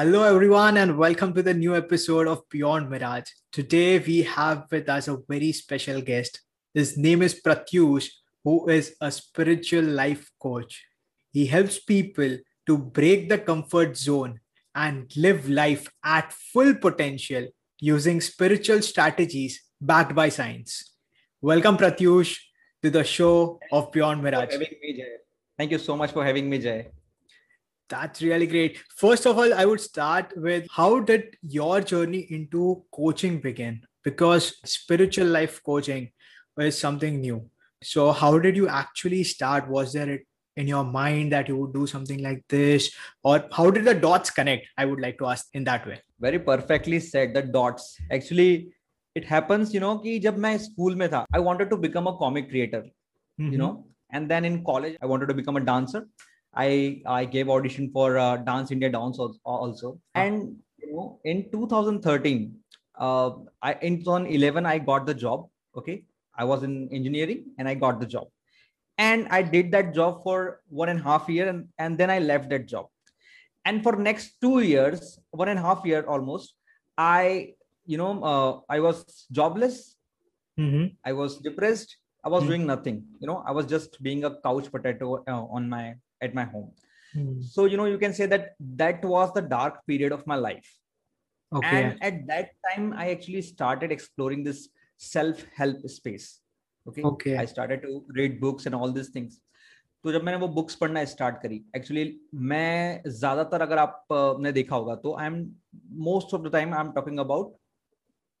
Hello, everyone, and welcome to the new episode of Beyond Mirage. Today, we have with us a very special guest. His name is Pratyush, who is a spiritual life coach. He helps people to break the comfort zone and live life at full potential using spiritual strategies backed by science. Welcome, Pratyush, to the show of Beyond Mirage. Thank you so much for having me, Jay. That's really great. First of all, I would start with how did your journey into coaching begin? Because spiritual life coaching is something new. So, how did you actually start? Was there in your mind that you would do something like this? Or how did the dots connect? I would like to ask in that way. Very perfectly said, the dots. Actually, it happens, you know, ki jab main school mein tha, I wanted to become a comic creator, mm-hmm. you know, and then in college, I wanted to become a dancer I I gave audition for uh, Dance India Dance also, and you know in 2013, uh, I in 2011 I got the job. Okay, I was in engineering and I got the job, and I did that job for one and a half year, and and then I left that job, and for next two years, one and a half year almost, I you know uh, I was jobless, mm-hmm. I was depressed, I was mm-hmm. doing nothing. You know, I was just being a couch potato uh, on my at my home hmm. so you know you can say that that was the dark period of my life okay. and at that time i actually started exploring this self help space okay okay i started to read books and all these things तो जब मैंने वो books पढ़ना start करी actually मैं ज़्यादातर अगर आपने देखा होगा तो I am most of the time I am talking about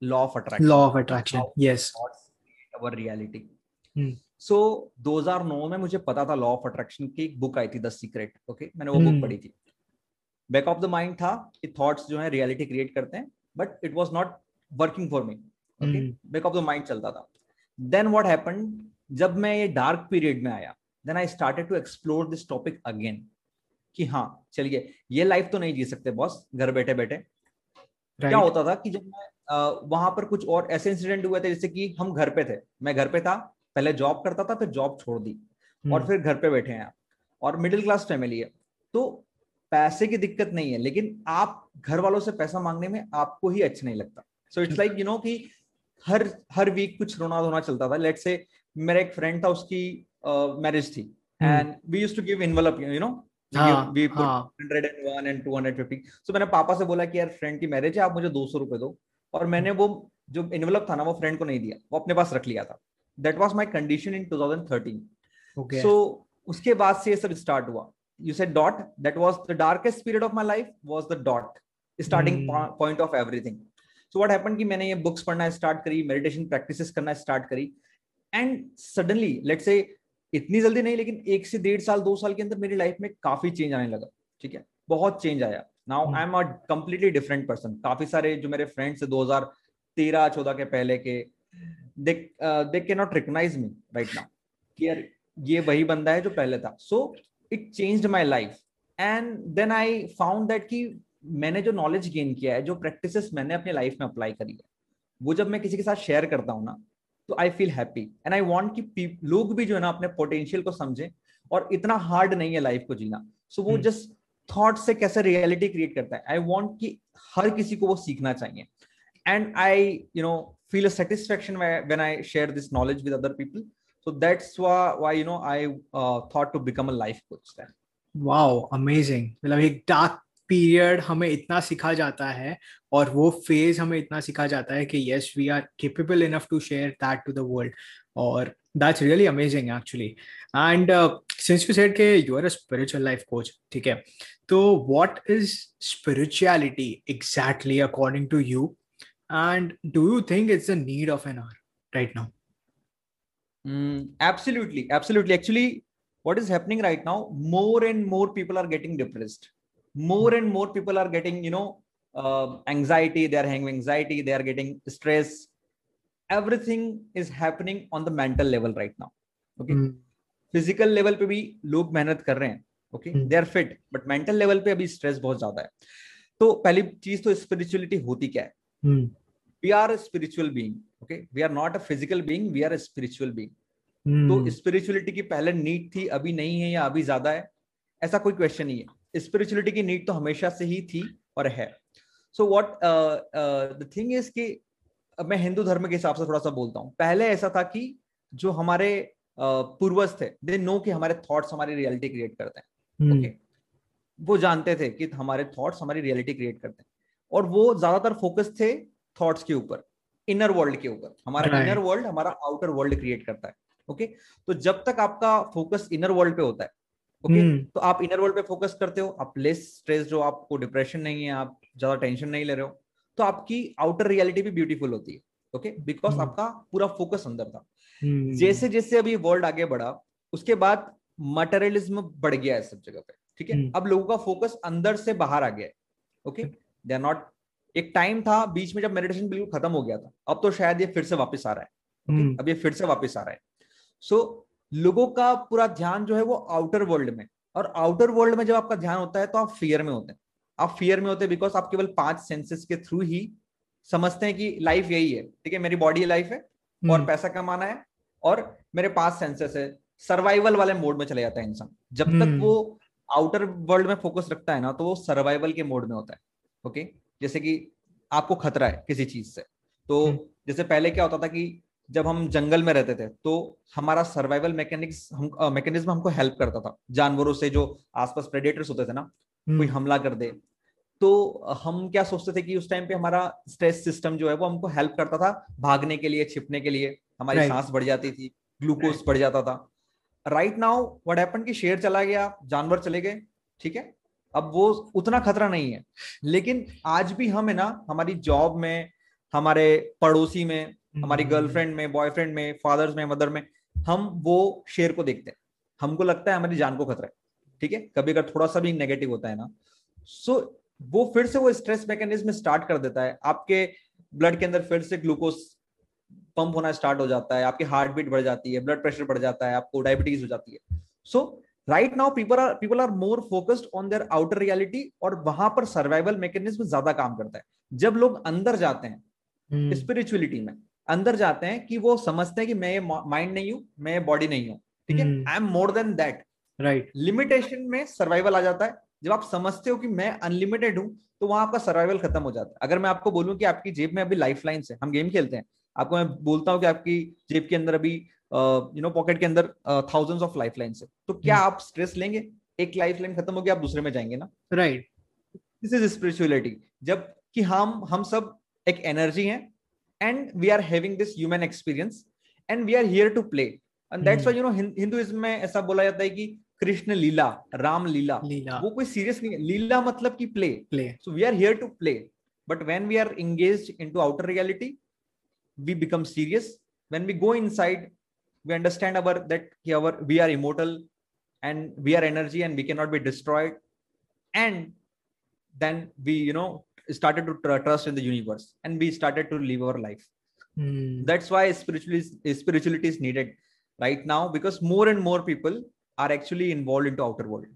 law of attraction law of attraction yes our reality so so, 2009 में मुझे पता था लॉ ऑफ़ अट्रैक्शन की एक बुक आई थी द सीक्रेट ओके मैंने वो बुक hmm. पढ़ी थी। बैक ऑफ़ द माइंड था कि थॉट्स जो है रियलिटी क्रिएट करते हैं but it was not working for me okay back of the mind चलता था। देन व्हाट हैपेंड जब मैं ये डार्क पीरियड में आया then I started to explore this topic again कि हाँ चलिए ये लाइफ तो नहीं जी सकते बॉस घर बैठे बैठे right. क्या होता था कि जब मैं वहाँ पर कुछ और ऐसे इंसिडेंट हुए थे जैसे कि हम घर पे थे। मैं घर पे था पहले जॉब करता था फिर जॉब छोड़ दी और हम्म। फिर घर पे बैठे हैं आप। और मिडिल क्लास फैमिली है। तो पैसे की दिक्कत नहीं है लेकिन आप घर वालों से पैसा मांगने में आपको ही अच्छा नहीं लगता। So it's like you know कि हर हर वीक कुछ रोना धोना चलता था। लेट से मेरा एक फ्रेंड था उसकी मैरिज uh, थी। And we use to give envelope you know we put 101 and 250 so मैंने पापा से बोला कि यार फ्रेंड की मैरिज है आप मुझे 200 रुपए दो। और मैंने वो जो इनवलप था ना वो फ्रेंड को नहीं दिया। वो अपने पास रख लिया था। That was my condition in 2013 okay so उसके बाद से ये सब स्टार्ट हुआ। You said dot. That was the darkest period of my life was the dot. Starting mm. point of everything. So what happened कि मैंने ये बुक्स पढ़ना स्टार्ट करी मेडिटेशन प्रैक्टिसेस करना स्टार्ट करी। एंड सडनली लेट्स से इतनी जल्दी नहीं लेकिन एक से डेढ़ साल दो साल के अंदर मेरी लाइफ में काफ़ी चेंज आने लगा। ठीक है? बहुत चेंज आया। Now I am a completely different person काफ़ी सारे जो मेरे फ्रेंड्स दो हज़ार तेरह चौदह के पहले के they uh, they cannot recognize me right now. कि यार ये वही बंदा है जो पहले था। So it changed my life and then I found that कि मैंने जो नॉलेज गेन किया है जो प्रैक्टिसेस मैंने अपने लाइफ में अप्लाई करी है वो जब मैं किसी के साथ शेयर करता हूँ ना तो I feel happy and I want कि लोग भी जो है ना अपने पोटेंशियल को समझें और इतना हार्ड नहीं है लाइफ को जीना। सो so, वो जस्ट hmm. थॉट से कैसे रियलिटी क्रिएट करता है? आई वॉन्ट कि हर किसी को वो सीखना चाहिए। And I you know feel a satisfaction when I share this knowledge with other people. So that's why, why you know, I uh, thought to become a life coach then. Wow, amazing. मतलब एक dark period हमें इतना सिखा जाता है और वो phase हमें इतना सिखा जाता है कि yes we are capable enough to share that to the world और really amazing actually and uh, since you said that you are a spiritual life coach ठीक है तो what is spirituality exactly according to you And do you think it's a need of an hour right now? Mm, absolutely, absolutely. Actually, what is happening right now? More and more people are getting depressed. More and more people are getting, you know, uh, anxiety. They are having anxiety. They are getting stress. Everything is happening on the mental level right now. Okay. Mm. Physical level पे भी लोग मेहनत कर रहे हैं okay they are fit but mental level पे अभी stress बहुत ज्यादा है तो पहली चीज तो स्पिरिचुअलिटी होती क्या है hmm. We are a spiritual being okay? We are not a physical being we are a spiritual being. Hmm. तो स्पिरिचुअलिटी की पहले नीड थी अभी नहीं है या अभी ज़्यादा है ऐसा कोई क्वेश्चन नहीं है। स्पिरिचुअलिटी की नीड तो हमेशा से ही थी और है। So what the thing is कि मैं हिंदू धर्म के हिसाब से थोड़ा सा बोलता हूँ। पहले ऐसा था कि जो हमारे पूर्वज थे दे नो कि हमारे थॉट्स हमारी रियलिटी क्रिएट करते हैं ओके okay? वो जानते थे कि हमारे थॉट्स हमारी रियलिटी क्रिएट करते हैं। और वो ज़्यादातर फोकस थे थॉट्स के ऊपर इनर वर्ल्ड के ऊपर हमारा इनर वर्ल्ड हमारा आउटर वर्ल्ड क्रिएट करता है ओके okay? तो जब तक आपका फोकस इनर वर्ल्ड पे होता है ओके okay? hmm. तो आप इनर वर्ल्ड पे फोकस करते हो आप लेस स्ट्रेस जो आपको डिप्रेशन नहीं है आप ज़्यादा टेंशन नहीं ले रहे हो तो आपकी आउटर रियलिटी भी ब्यूटीफुल होती है ओके बिकॉज़ hmm. आपका पूरा फोकस अंदर था hmm. जैसे जैसे अभी वर्ल्ड आगे बढ़ा उसके बाद मटेरियलिज्म बढ़ गया है सब जगह पे ठीक है. अब लोगों का फोकस अंदर से बाहर आ गया है ओके दे आर नॉट एक टाइम था बीच में जब मेडिटेशन बिल्कुल खत्म हो गया था अब तो शायद ये फिर से वापस आ रहा है। Okay? अब ये फिर से वापस आ रहा है। सो so, लोगों का पूरा ध्यान जो है वो आउटर वर्ल्ड में। और आउटर वर्ल्ड में जब आपका ध्यान होता है तो आप फियर में होते हैं। आप फियर में होते हैं बिकॉज़ आप केवल पाँच सेंसेस के थ्रू ही समझते हैं कि लाइफ यही है। ठीक है मेरी बॉडी लाइफ है और हम्म। पैसा कमाना है और मेरे पास सेंसेस है। सर्वाइवल वाले मोड में चले जाता है इंसान। जब तक हम्म। वो आउटर वर्ल्ड में फोकस रखता है ना तो वो सर्वाइवल के मोड में होता है। ओके जैसे कि आपको खतरा है किसी चीज़ से। तो हम्म। जैसे पहले क्या होता था कि जब हम जंगल में रहते थे तो हमारा सर्वाइवल मैकेनिक्स हम मैकेनिज्म हमको हेल्प करता था। जानवरों से जो आसपास प्रेडेटर्स होते थे ना कोई हमला कर दे। तो हम क्या सोचते थे कि उस टाइम पे हमारा स्ट्रेस सिस्टम जो है वो हमको हेल्प करता था भागने के लिए छिपने के लिए। हमारी सांस बढ़ जाती थी ग्लूकोज बढ़ जाता था। राइट नाउ व्हाट हैपन कि शेर चला गया जानवर चले गए ठीक है? अब वो उतना खतरा नहीं है। लेकिन आज भी हम है ना हमारी जॉब में हमारे पड़ोसी में हमारी गर्लफ्रेंड हम्म। में बॉयफ्रेंड में फादर्स में मदर में हम वो शेर को देखते हैं। हमको लगता है हमारी जान को खतरा है ठीक है? कभी अगर थोड़ा सा भी नेगेटिव होता है ना सो वो फिर से वो स्ट्रेस मैकेनिज्म स्टार्ट कर देता है। आपके ब्लड के अंदर फिर से ग्लूकोज पंप होना स्टार्ट हो जाता है आपकी हार्ट बीट बढ़ जाती है ब्लड प्रेशर बढ़ जाता है आपको डायबिटीज़ हो जाती है। So right now people are people are more focused on their outer reality और वहाँ पर सर्वाइवल मैकेनिज्म ज़्यादा काम करता है। जब लोग अंदर जाते हैं स्पिरिचुअलिटी hmm. में अंदर जाते हैं कि वो समझते हैं कि मैं ये माइंड नहीं हूँ मैं ये बॉडी नहीं हूँ। ठीक है? I am more than that right limitation में सर्वाइवल आ जाता है। जब आप समझते हो कि मैं अनलिमिटेड हूँ तो वहाँ आपका सर्वाइवल खत्म हो जाता है। अगर मैं आपको बोलूँ कि आपकी जेब में अभी लाइफ लाइन है हम गेम खेलते हैं। आपको मैं बोलता हूँ कि आपकी जेब के अंदर अभी यू नो पॉकेट के अंदर थाउजेंड्स ऑफ़ लाइफ लाइन है। तो क्या hmm. आप स्ट्रेस लेंगे? एक लाइफ लाइन खत्म हो गया आप दूसरे में जाएँगे ना? राइट दिस इज़ स्पिरिचुअलिटी जब कि हम हम सब एक एनर्जी है and we are having this human experience and we are here to play. And that's hmm. why you know hinduism में ऐसा बोला जाता है कि कृष्ण लीला राम लीला, लीला. वो कोई सीरियस नहीं है। लीला मतलब कि play play so we are here to play but when we are engaged into outer reality we become serious. When we go inside we understand our that our we are immortal and we are energy and we cannot be destroyed and then we you know started to tr- trust in the universe and we started to live our life mm. that's why spirituality spirituality is needed right now because more and more people are actually involved into outer world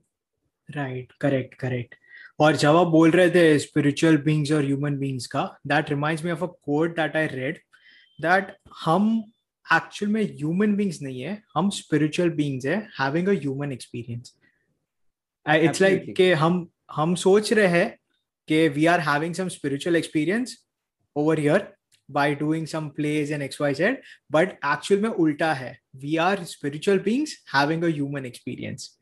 right correct correct और जब आप बोल रहे थे spiritual beings और human beings का that reminds me of a code that I read that हम actual में ह्यूमन बींग्स नहीं है हम स्पिरिचुअल बींग्स है ह्यूमन एक्सपीरियंस इट्स लाइक के हम हम सोच रहे हैं कि we are having some spiritual experience over here by doing some plays and X Y said but actual में उल्टा है. We are spiritual beings having human experience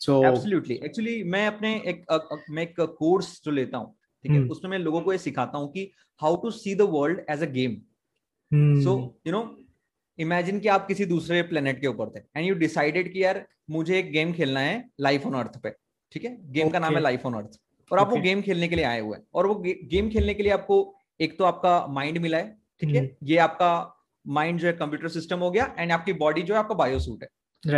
so absolutely actually मैं अपने एक अ, अ, मैं एक कोर्स जो लेता हूँ ठीक है? उसमें मैं लोगों को ये सिखाता हूँ कि how to see the world as a game so you know imagine कि आप किसी दूसरे प्लेनेट के ऊपर थे एंड यू डिसाइडेड कि यार मुझे एक गेम खेलना है लाइफ ऑन अर्थ पे ठीक है? Game okay. का नाम है लाइफ ऑन अर्थ और आप okay. वो गेम खेलने के लिए आए हुए हैं और वो गे, गेम खेलने के लिए आपको एक तो आपका माइंड मिला है ठीक है? हम्म। ये आपका माइंड जो है कंप्यूटर सिस्टम हो गया एंड आपकी बॉडी जो है आपका बायोसूट है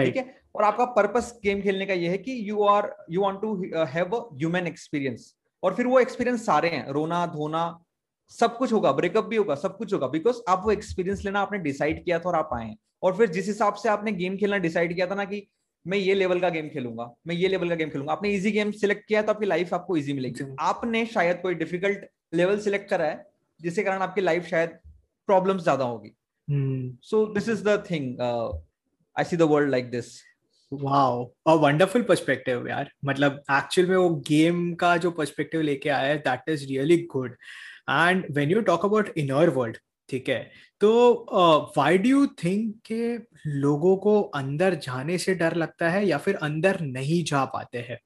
ठीक है? और आपका पर्पस गेम खेलने का ये है कि you are you want to have human experience और फिर वो एक्सपीरियंस सारे हैं रोना धोना सब कुछ होगा ब्रेकअप भी होगा सब कुछ होगा बिकॉज़ आप वो एक्सपीरियंस लेना आपने डिसाइड किया था और आप आए हैं। और फिर जिस हिसाब से आपने गेम खेलना डिसाइड किया था ना कि मैं ये लेवल का गेम खेलूँगा मैं ये लेवल का गेम खेलूँगा आपने इजी गेम सिलेक्ट किया तो आपकी लाइफ आपको इजी मिलेगी। आपने शायद कोई डिफ़िकल्ट लेवल सिलेक्ट करा है जिसके कारण आपकी लाइफ शायद प्रॉब्लम्स ज़्यादा होगी। So this is the thing I see the world like this wow a wonderful perspective यार मतलब एक्चुअल में वो गेम का जो पर्सपेक्टिव लेके आया है that is really good and when you talk about inner world ठीक है तो व्हाई डू यू थिंक के लोगों को अंदर जाने से डर लगता है या फिर अंदर नहीं जा पाते हैं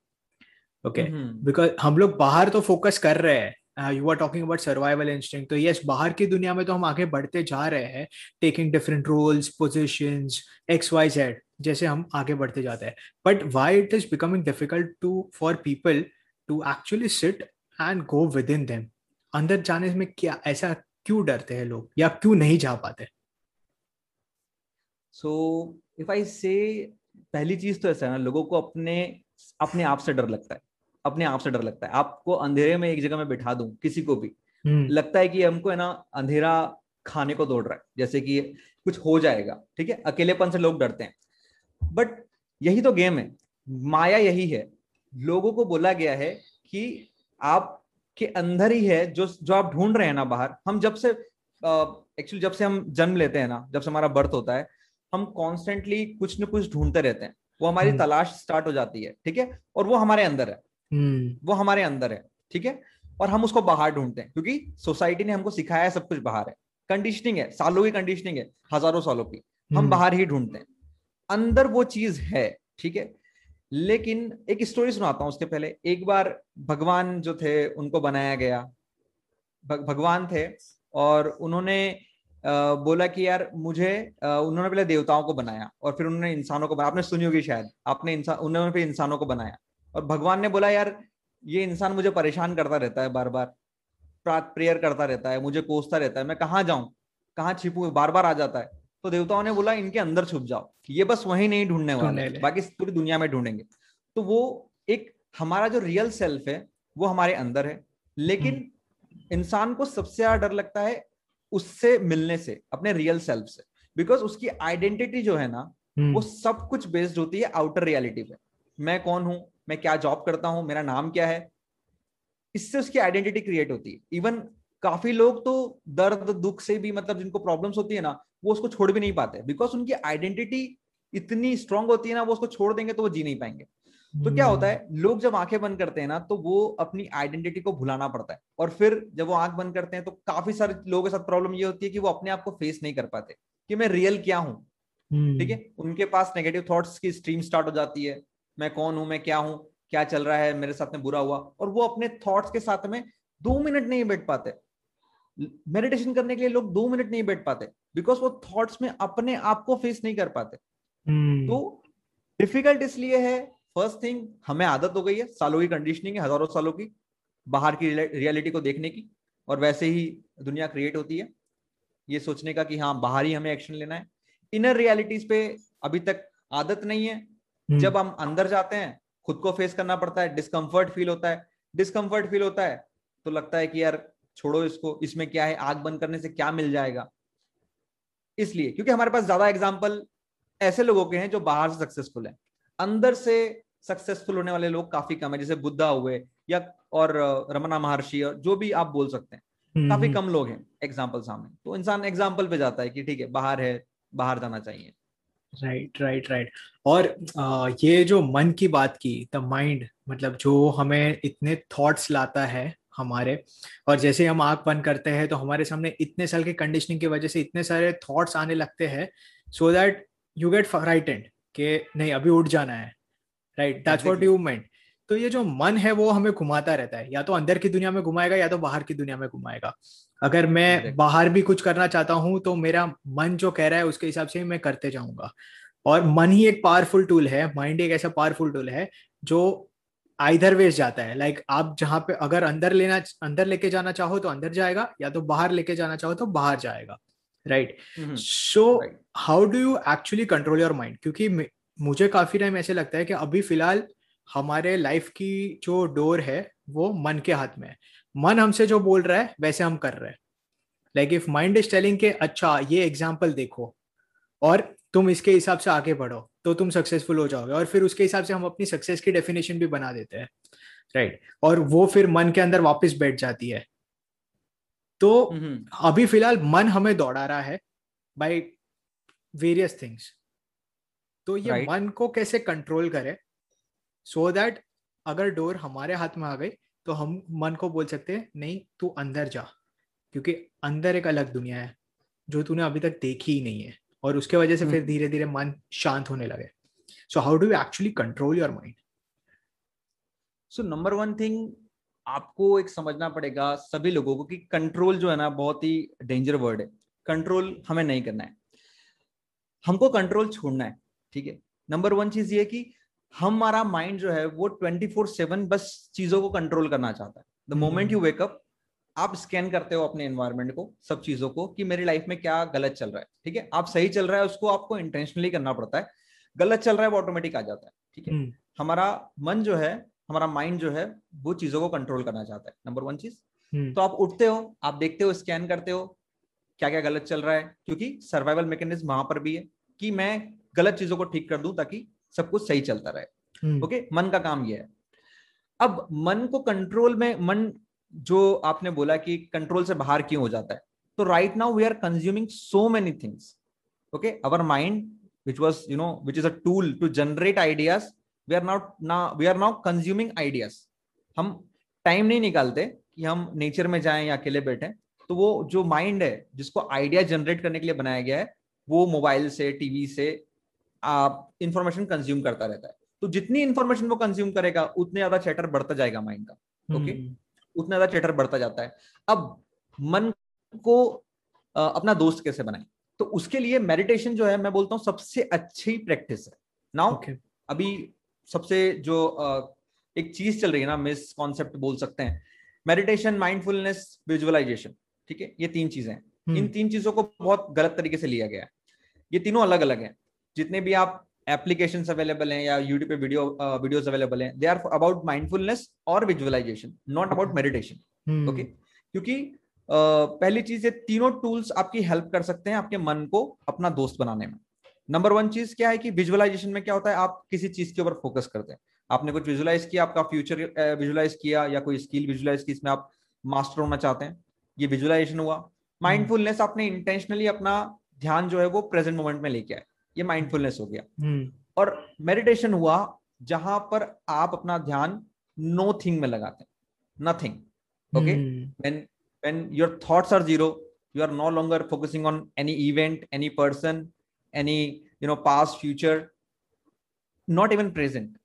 ओके बिकॉज़ हम लोग बाहर तो फोकस कर रहे हैं you are talking about survival instinct तो यस बाहर की दुनिया में तो हम आगे बढ़ते जा रहे हैं taking different roles position X Y Z जैसे हम आगे बढ़ते जाते हैं। But why it is becoming difficult to for people to actually sit and go within them अंदर जाने में क्या ऐसा क्यों डरते हैं लोग? या क्यों नहीं जा पाते? सो इफ़ आई से पहली चीज़ तो ऐसा है ना लोगों को अपने अपने आप से डर लगता है। अपने आप से डर लगता है। आपको अंधेरे में एक जगह में बिठा दूँ किसी को भी हम्म। लगता है कि हमको है ना अंधेरा खाने को दौड़ रहा है। जैसे कि कुछ हो जाएगा ठीक है? अकेलेपन से लोग डरते हैं। बट यही तो गेम है। माया यही है। लोगों को बोला गया है कि आप के अंदर ही है जो जो आप ढूंढ रहे हैं ना बाहर। हम जब से एक्चुअली जब से हम जन्म लेते हैं ना जब से हमारा बर्थ होता है हम कॉन्स्टेंटली कुछ न कुछ ढूंढते रहते हैं। वो हमारी हम्म। तलाश स्टार्ट हो जाती है ठीक है? और वो हमारे अंदर है। हम्म। वो हमारे अंदर है ठीक है? और हम उसको बाहर ढूंढते हैं क्योंकि सोसाइटी ने हमको सिखाया है सब कुछ बाहर है। कंडीशनिंग है सालों की कंडीशनिंग है हज़ारों सालों की। हम हम्म। बाहर ही ढूंढते हैं। अंदर वो चीज़ है, ठीक है? लेकिन एक स्टोरी सुनाता हूँ उसके पहले। एक बार भगवान जो थे, उनको बनाया गया। भगवान थे और उन्होंने बोला कि यार मुझे उन्होंने पहले देवताओं को बनाया और फिर उन्होंने इंसानों को बनाया आपने सुनी होगी शायद, आपने इंसान, उन्होंने फिर इंसानों को बनाया। और भगवान ने बोला, यार, ये इंसान मुझे परेशान करता रहता है बार बार प्रेयर करता रहता है, मुझे कोसता रहता है, मैं कहाँ जाऊँ? कहाँ छिपू बार बार आ जाता है। तो देवताओं ने बोला इनके अंदर छुप जाओ ये बस वही नहीं ढूँढने वाले बाकी पूरी दुनिया में ढूंढेंगे। तो वो एक हमारा जो रियल सेल्फ है वो हमारे अंदर है लेकिन हम्म। इंसान को सबसे ज़्यादा डर लगता है उससे मिलने से अपने रियल सेल्फ से। बिकॉज़ उसकी आइडेंटिटी जो है ना हम्म। वो सब कुछ बेस्ड होती है आउटर रियलिटी पे। मैं कौन हूँ? मैं क्या जॉब करता हूँ? मेरा नाम क्या है? इससे उसकी आइडेंटिटी क्रिएट होती है। इवन काफ़ी लोग तो दर्द दुख से भी मतलब जिनको प्रॉब्लम्स होती है ना वो उसको छोड़ भी नहीं पाते। बिकॉज़ उनकी आइडेंटिटी इतनी स्ट्रांग होती है ना वो उसको छोड़ देंगे तो वो जी नहीं पाएँगे। तो क्या होता है हम्म। लोग जब आँखें बंद करते हैं ना तो वो अपनी आइडेंटिटी को भुलाना पड़ता है। और फिर जब वो आँख बंद करते हैं तो काफ़ी सारे लोगों के साथ प्रॉब्लम ये होती है कि वो अपने आप को फेस नहीं कर पाते कि मैं रियल क्या हूँ। हम्म। ठीक है? उनके पास नेगेटिव थॉट्स की स्ट्रीम स्टार्ट हो जाती है। मैं कौन हूँ? मैं क्या हूँ? क्या चल रहा है? मेरे साथ में बुरा हुआ। और वो अपने थॉट्स के साथ में दो मिनट नहीं बैठ पाते। मेडिटेशन करने के लिए लोग दो मिनट नहीं बैठ पाते। बिकॉज़ वो थॉट्स में अपने आप को फेस नहीं कर पाते। hmm. तो डिफ़िकल्ट इसलिए है फ़र्स्ट थिंग हमें आदत हो गई है सालों की कंडीशनिंग है हज़ारों सालों की बाहर की रियलिटी को देखने की और वैसे ही दुनिया क्रिएट होती है। ये सोचने का कि हाँ बाहर ही हमें एक्शन लेना है। इनर रियलिटीज पे अभी तक आदत नहीं है। hmm. जब हम अंदर जाते हैं खुद को फेस करना पड़ता है डिस्कम्फर्ट फील होता है। डिस्कम्फर्ट फील होता है तो लगता है कि यार छोड़ो इसको इसमें क्या है आग बंद करने से क्या मिल जाएगा? इसलिए क्योंकि हमारे पास ज़्यादा एग्ज़ाम्पल ऐसे लोगों के हैं जो बाहर से सक्सेसफुल है। अंदर से सक्सेसफुल होने वाले लोग काफ़ी कम है जैसे बुद्धा हुए या और रमना महर्षि और जो भी आप बोल सकते हैं। हम्म, काफ़ी हम्म। कम लोग हैं एग्ज़ाम्पल सामने। तो इंसान एग्ज़ाम्पल पे जाता है कि ठीक है बाहर है बाहर जाना चाहिए। राइट राइट राइट और आ, ये जो मन की बात की द माइंड मतलब जो हमें इतने थॉट्स लाता है हमारे। और जैसे हम आँख बंद करते हैं तो हमारे सामने इतने साल की कंडीशनिंग की वजह से इतने सारे थॉट्स आने लगते हैं so that you get frightened कि नहीं अभी उठ जाना है right that's what you meant तो ये जो मन है वो हमें घुमाता रहता है। या तो अंदर की दुनिया में घुमाएगा या तो बाहर की दुनिया में घुमाएगा। अगर मैं बाहर भी कुछ करना चाहता हूँ तो मेरा मन जो कह रहा है उसके हिसाब से ही मैं करते जाऊँगा। और मन ही एक पावरफुल टूल है माइंड एक ऐसा पावरफुल टूल है जो आइधर वेज जाता है। लाइक like, आप जहाँ पे अगर अंदर लेना अंदर लेके जाना चाहो तो अंदर जाएगा या तो बाहर लेके जाना चाहो तो बाहर जाएगा right so how do you actually control your mind क्योंकि मुझे काफ़ी टाइम ऐसे लगता है कि अभी फ़िलहाल हमारे लाइफ की जो डोर है वो मन के हाथ में है। मन हमसे जो बोल रहा है वैसे हम कर रहे हैं। Like if mind is telling के अच्छा ये एग्ज़ाम्पल देखो और तुम इसके हिसाब से आगे बढ़ो। तो तुम सक्सेसफुल हो जाओगे। और फिर उसके हिसाब से हम अपनी सक्सेस की डेफिनेशन भी बना देते हैं। Right right. और वो फिर मन के अंदर वापस बैठ जाती है। तो अभी फ़िलहाल मन हमें दौड़ा रहा है बाय वेरियस थिंग्स तो ये right. मन को कैसे कंट्रोल करे सो so दैट अगर डोर हमारे हाथ में आ गई तो हम मन को बोल सकते हैं नहीं तू अंदर जा क्योंकि अंदर एक अलग दुनिया है जो तूने अभी तक देखी ही नहीं है। और उसके वजह से फिर हम्म। धीरे धीरे मन शांत होने लगे। So how do you actually control your mind so number one thing आपको एक समझना पड़ेगा सभी लोगों को कि कंट्रोल जो है ना बहुत ही डेंजर वर्ड है। कंट्रोल हमें नहीं करना है। हमको कंट्रोल छोड़ना है ठीक है? नंबर वन चीज़ ये कि हमारा माइंड जो है वो ट्वेंटी फोर सेवन बस चीज़ों को कंट्रोल करना चाहता है। The moment you wake up आप स्कैन करते हो अपने एनवायरमेंट को सब चीज़ों को कि मेरी लाइफ में क्या गलत चल रहा है ठीक है आप सही चल रहा है उसको आपको इंटेंशनली करना पड़ता है गलत चल रहा है वो ऑटोमेटिक आ जाता है ठीक है हम्म। हमारा मन जो है हमारा माइंड जो है वो चीज़ों को कंट्रोल करना चाहता है नंबर वन चीज़ हम्म। तो आप उठते हो आप देखते हो स्कैन करते हो क्या क्या गलत चल रहा है क्योंकि सर्वाइवल मैकेनिज्म वहाँ पर भी है कि मैं गलत चीज़ों को ठीक कर दूँ ताकि सब कुछ सही चलता रहे हम्म। ओके मन का काम यह है अब मन को कंट्रोल में मन जो आपने बोला कि कंट्रोल से बाहर क्यों हो जाता है? तो right now we are consuming so many things okay our mind which was you know which is a tool to generate ideas we are not ना we are now consuming ideas हम time नहीं निकालते कि हम nature में जाएँ या अकेले बैठे। तो वो जो माइंड है, जिसको आइडिया जनरेट करने के लिए बनाया गया है, वो मोबाइल से टीवी से, आप इंफॉर्मेशन कंज्यूम करता रहता है। तो जितनी इंफॉर्मेशन वो कंज्यूम करेगा, उतने ज़्यादा चैटर बढ़ता जाएगा माइंड का ओके okay? उतना ज़्यादा चैटर बढ़ता जाता है। अब मन को अपना दोस्त कैसे बनाए? तो उसके लिए मेडिटेशन जो है मैं बोलता हूँ सबसे अच्छी प्रैक्टिस है। Now okay. अभी सबसे जो एक चीज़ चल रही है ना मिस कॉन्सेप्ट बोल सकते हैं। मेडिटेशन माइंडफुलनेस विजुअलाइजेशन ठीक है? ये तीन चीज़ें हैं। इन हम्म। तीन चीज़ों को बहुत गलत तरीके से लिया गया है। ये तीनों अलग अलग हैं। जितने भी आप एप्लीकेशन अवेलेबल हैं या यूट्यूब पे वीडियो वीडियोस अवेलेबल हैं दे आर अबाउट माइंडफुलनेस और visualization not about meditation okay क्योंकि uh, पहली चीज़ ये तीनों टूल्स आपकी हेल्प कर सकते हैं आपके मन को अपना दोस्त बनाने में। नंबर वन चीज़ क्या है कि विजुअलाइजेशन में क्या होता है आप किसी चीज़ के ऊपर फोकस करते हैं। आपने कुछ विजुअलाइज किया आपका फ्यूचर विजुअलाइज किया या कोई स्किल विजुअलाइज की इसमें आप मास्टर होना चाहते हैं ये विजुअलाइजेशन हुआ। Mindfulness hmm. आपने इंटेंशनली अपना ध्यान जो है वो प्रेजेंट मोमेंट में लेके आए ये माइंडफुलनेस हो गया। हम्म। और मेडिटेशन हुआ जहाँ पर आप अपना ध्यान नो थिंग में लगाते हैं। Nothing okay when when your thoughts are zero you are no longer focusing on any event any person any you know past future not even present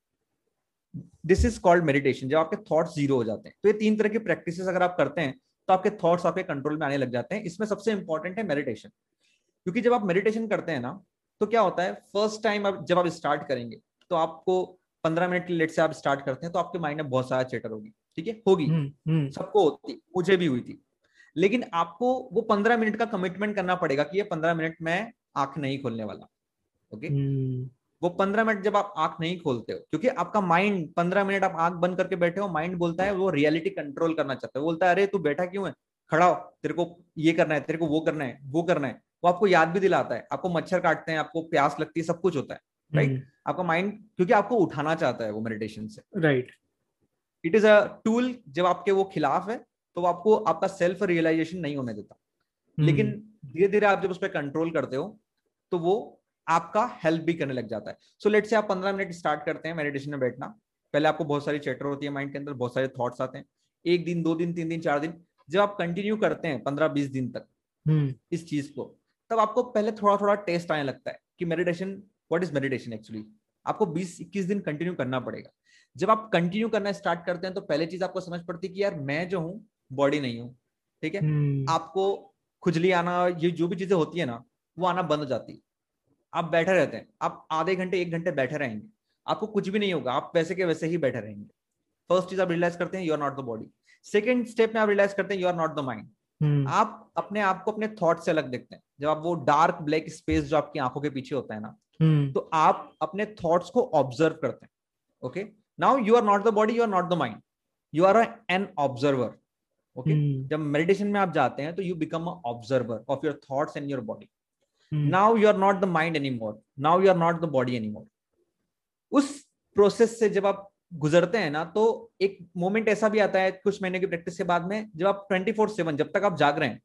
this is called meditation जब आपके thoughts zero हो जाते हैं। तो ये तीन तरह की प्रैक्टिस अगर आप करते हैं तो आपके थॉट्स आपके कंट्रोल में आने लग जाते हैं। इसमें सबसे इंपॉर्टेंट है मेडिटेशन क्योंकि जब आप मेडिटेशन करते हैं ना तो क्या होता है फ़र्स्ट टाइम अब जब आप स्टार्ट करेंगे तो आपको पंद्रह मिनट की लेट से आप स्टार्ट करते हैं तो आपके माइंड में बहुत सारा चेटर होगी ठीक है? होगी। हम्म, हम्म। सबको होती मुझे भी हुई थी। लेकिन आपको वो पंद्रह मिनट का कमिटमेंट करना पड़ेगा कि ये पंद्रह मिनट में आँख नहीं खोलने वाला ओके? हम्म। वो पंद्रह मिनट जब आप आँख नहीं खोलते हो क्योंकि आपका माइंड पंद्रह मिनट आप आँख बंद करके बैठे हो माइंड बोलता है वो रियलिटी कंट्रोल करना चाहता है। बोलता है अरे तू बैठा क्यों है? खड़ा हो तेरे को ये करना है तेरे को वो करना है वो करना है। वो आपको याद भी दिलाता है आपको मच्छर काटते हैं आपको प्यास लगती है सब कुछ होता है राइट right? हम्म। आपका माइंड क्योंकि आपको उठाना चाहता है वो मेडिटेशन से right it is a tool जब आपके वो खिलाफ है तो आपको आपका सेल्फ रियलाइजेशन नहीं होने देता hmm. लेकिन धीरे धीरे आप जब उस पर कंट्रोल करते हो तो वो आपका हेल्प भी करने लग जाता है सो लेट से आप पंद्रह मिनट स्टार्ट करते हैं मेडिटेशन में बैठना पहले आपको बहुत सारी चैटर होती है माइंड के अंदर बहुत सारे थॉट्स आते हैं एक दिन दो दिन तीन दिन चार दिन जब आप कंटिन्यू करते हैं पंद्रह बीस दिन तक hmm. इस चीज़ को तब आपको पहले थोड़ा थोड़ा टेस्ट आने लगता है कि meditation what is meditation actually आपको 20-21 दिन कंटिन्यू करना पड़ेगा। जब आप कंटिन्यू करना स्टार्ट करते हैं तो पहले चीज़ आपको समझ पड़ती है कि यार मैं जो हूँ बॉडी नहीं हूँ ठीक है? hmm. आपको खुजली आना ये जो भी चीज़ें होती है ना वो आना बंद हो जाती है। आप बैठे रहते हैं आप आधे घंटे एक घंटे बैठे रहेंगे। आपको कुछ भी नहीं होगा आप वैसे के वैसे ही बैठे रहेंगे। फ़र्स्ट चीज़ आप रियलाइज़ करते हैं you are not the body second step में आप रियलाइज़ करते हैं you are not the mind. आप अपने आप को अपने थॉट से अलग देखते हैं। जब आप वो डार्क ब्लैक स्पेस जो आपकी आँखों के पीछे होता है ना hmm. तो आप अपने थॉट्स को ऑब्ज़र्व करते हैं okay now you are not the body you are not the mind you are an observer okay जब मेडिटेशन में आप जाते हैं तो you become a observer of your thoughts and your body now you are not the mind any more now you are not the body any more उस process से जब आप गुजरते हैं ना तो एक मोमेंट ऐसा भी आता है कुछ महीने की प्रैक्टिस के बाद में जब आप ट्वेंटी फोर सेवन जब तक आप जाग रहे हैं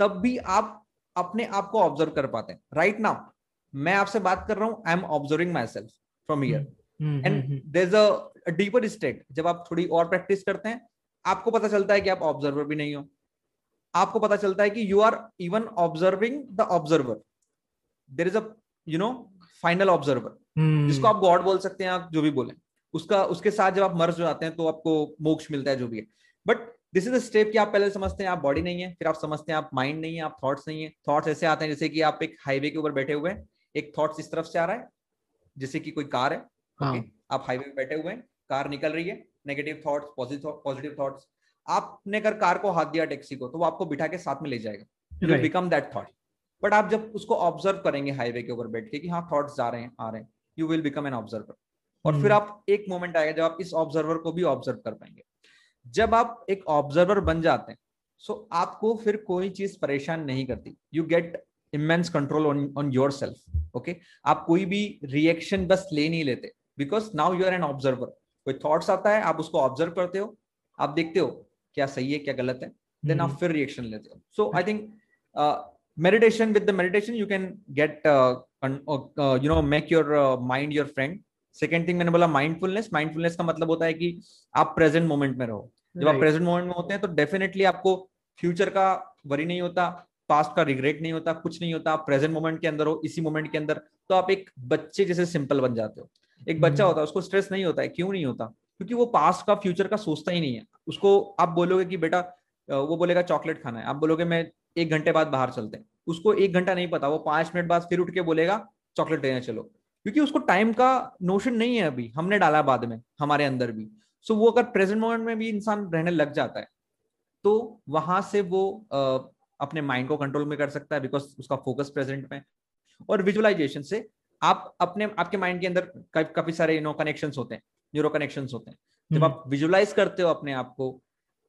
तब भी आप अपने आप को ऑब्ज़र्व कर पाते हैं। राइट नाउ मैं आपसे बात कर रहा हूँ I am observing my self from here and there is a deeper state जब आप थोड़ी और प्रैक्टिस करते हैं आपको पता चलता है कि आप ऑब्जर्वर भी नहीं हो। आपको पता चलता है कि you are even observing the observer there is a you know final observer जिसको आप गॉड बोल सकते हैं आप जो भी बोले। उसका उसके साथ जब आप मर्ज हो जाते हैं तो आपको मोक्ष मिलता है जो भी है। बट दिस इज़ स्टेप कि आप पहले समझते हैं आप बॉडी नहीं है फिर आप समझते हैं आप माइंड नहीं है आप थॉट्स नहीं है। थॉट्स ऐसे आते हैं जैसे कि आप एक हाईवे के ऊपर बैठे हुए हैं एक थॉट्स इस तरफ़ से आ रहा है जैसे कि कोई कार है हाँ. okay? आप हाईवे पे बैठे हुए हैं कार निकल रही है नेगेटिव थॉट्स पॉजिटिव थॉट्स आपने अगर कार को हाथ दिया टैक्सी को तो वो आपको बिठा के साथ में ले जाएगा। बिकम दैट थॉट बट आप जब उसको ऑब्ज़र्व करेंगे हाईवे के ऊपर बैठ के कि हाँ थॉट्स जा रहे हैं आ रहे हैं you will become an observer और फिर hmm. आप एक मोमेंट आएगा जब आप इस ऑब्जर्वर को भी ऑब्ज़र्व कर पाएँगे। जब आप एक ऑब्जर्वर बन जाते हैं सो so आपको फिर कोई चीज़ परेशान नहीं करती। You get immense control on on your self okay आप कोई भी रिएक्शन बस ले नहीं लेते because now you are an observer कोई थॉट्स आता है आप उसको ऑब्ज़र्व करते हो आप देखते हो क्या सही है क्या गलत है देन आप hmm. फिर रिएक्शन लेते हो। So I think meditation with the meditation you can get you know make your mind your friend second thing मैंने बोला माइंडफुलनेस माइंडफुलनेस का मतलब होता है कि आप प्रेजेंट मोमेंट में रहो। जब आप प्रेजेंट मोमेंट में होते हैं तो डेफिनेटली आपको फ्यूचर का वरी नहीं होता पास्ट का रिग्रेट नहीं होता कुछ नहीं होता। आप प्रेजेंट मोमेंट के अंदर हो इसी मोमेंट के अंदर। तो आप एक बच्चे जैसे सिंपल बन जाते हो। एक बच्चा हम्म। होता है उसको स्ट्रेस नहीं होता है क्यों नहीं होता? क्योंकि वो पास्ट का फ्यूचर का सोचता ही नहीं है। उसको आप बोलोगे कि बेटा वो बोलेगा चॉकलेट खाना है। आप बोलोगे मैं एक घंटे बाद बाहर चलते हैं। उसको एक घंटा नहीं पता। वो पाँच मिनट बाद फिर उठ के बोलेगा चॉकलेट लेना चलो। क्योंकि उसको टाइम का नोशन नहीं है अभी हमने डाला बाद में हमारे अंदर भी सो so, वो अगर प्रेजेंट मोमेंट में भी इंसान रहने लग जाता है तो वहाँ से वो आ, अपने माइंड को कंट्रोल में कर सकता है बिकॉज़ उसका फोकस प्रेजेंट में और विजुअलाइजेशन से आप अपने आपके माइंड के अंदर काफ़ी सारे नो कनेक्शन होते हैं न्यूरो कनेक्शन होते हैं जब हम्म। आप विजुअलाइज करते हो अपने आप को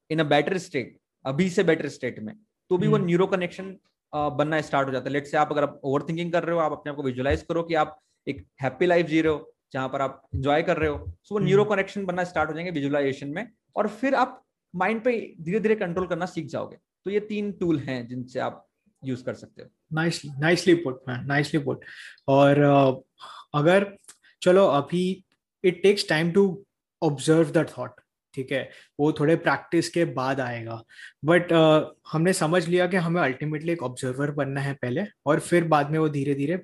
इन अ बेटर स्टेट अभी से बेटर स्टेट में तो भी वो न्यूरो हम्म। कनेक्शन बनना स्टार्ट हो जाता है लेट से आप अगर ओवर थिंकिंग कर रहे हो आप अपने आप को विजुअलाइज करो कि आप एक हैप्पी लाइफ जी रहे हो जहाँ पर आप इंजॉय कर रहे हो। सो वो न्यूरो हम्म। कनेक्शन बनना स्टार्ट हो जाएँगे विजुअलाइजेशन में और फिर आप माइंड पे धीरे धीरे कंट्रोल करना सीख जाओगे। तो ये तीन टूल हैं जिनसे आप यूज़ कर सकते हो। Nicely nicely put man nicely put और uh, अगर चलो अभी it takes time to observe the thought ठीक है? वो थोड़े प्रैक्टिस के बाद आएगा। बट uh, हमने समझ लिया कि हमें अल्टीमेटली एक ऑब्जर्वर बनना है पहले और फिर बाद में वो धीरे धीरे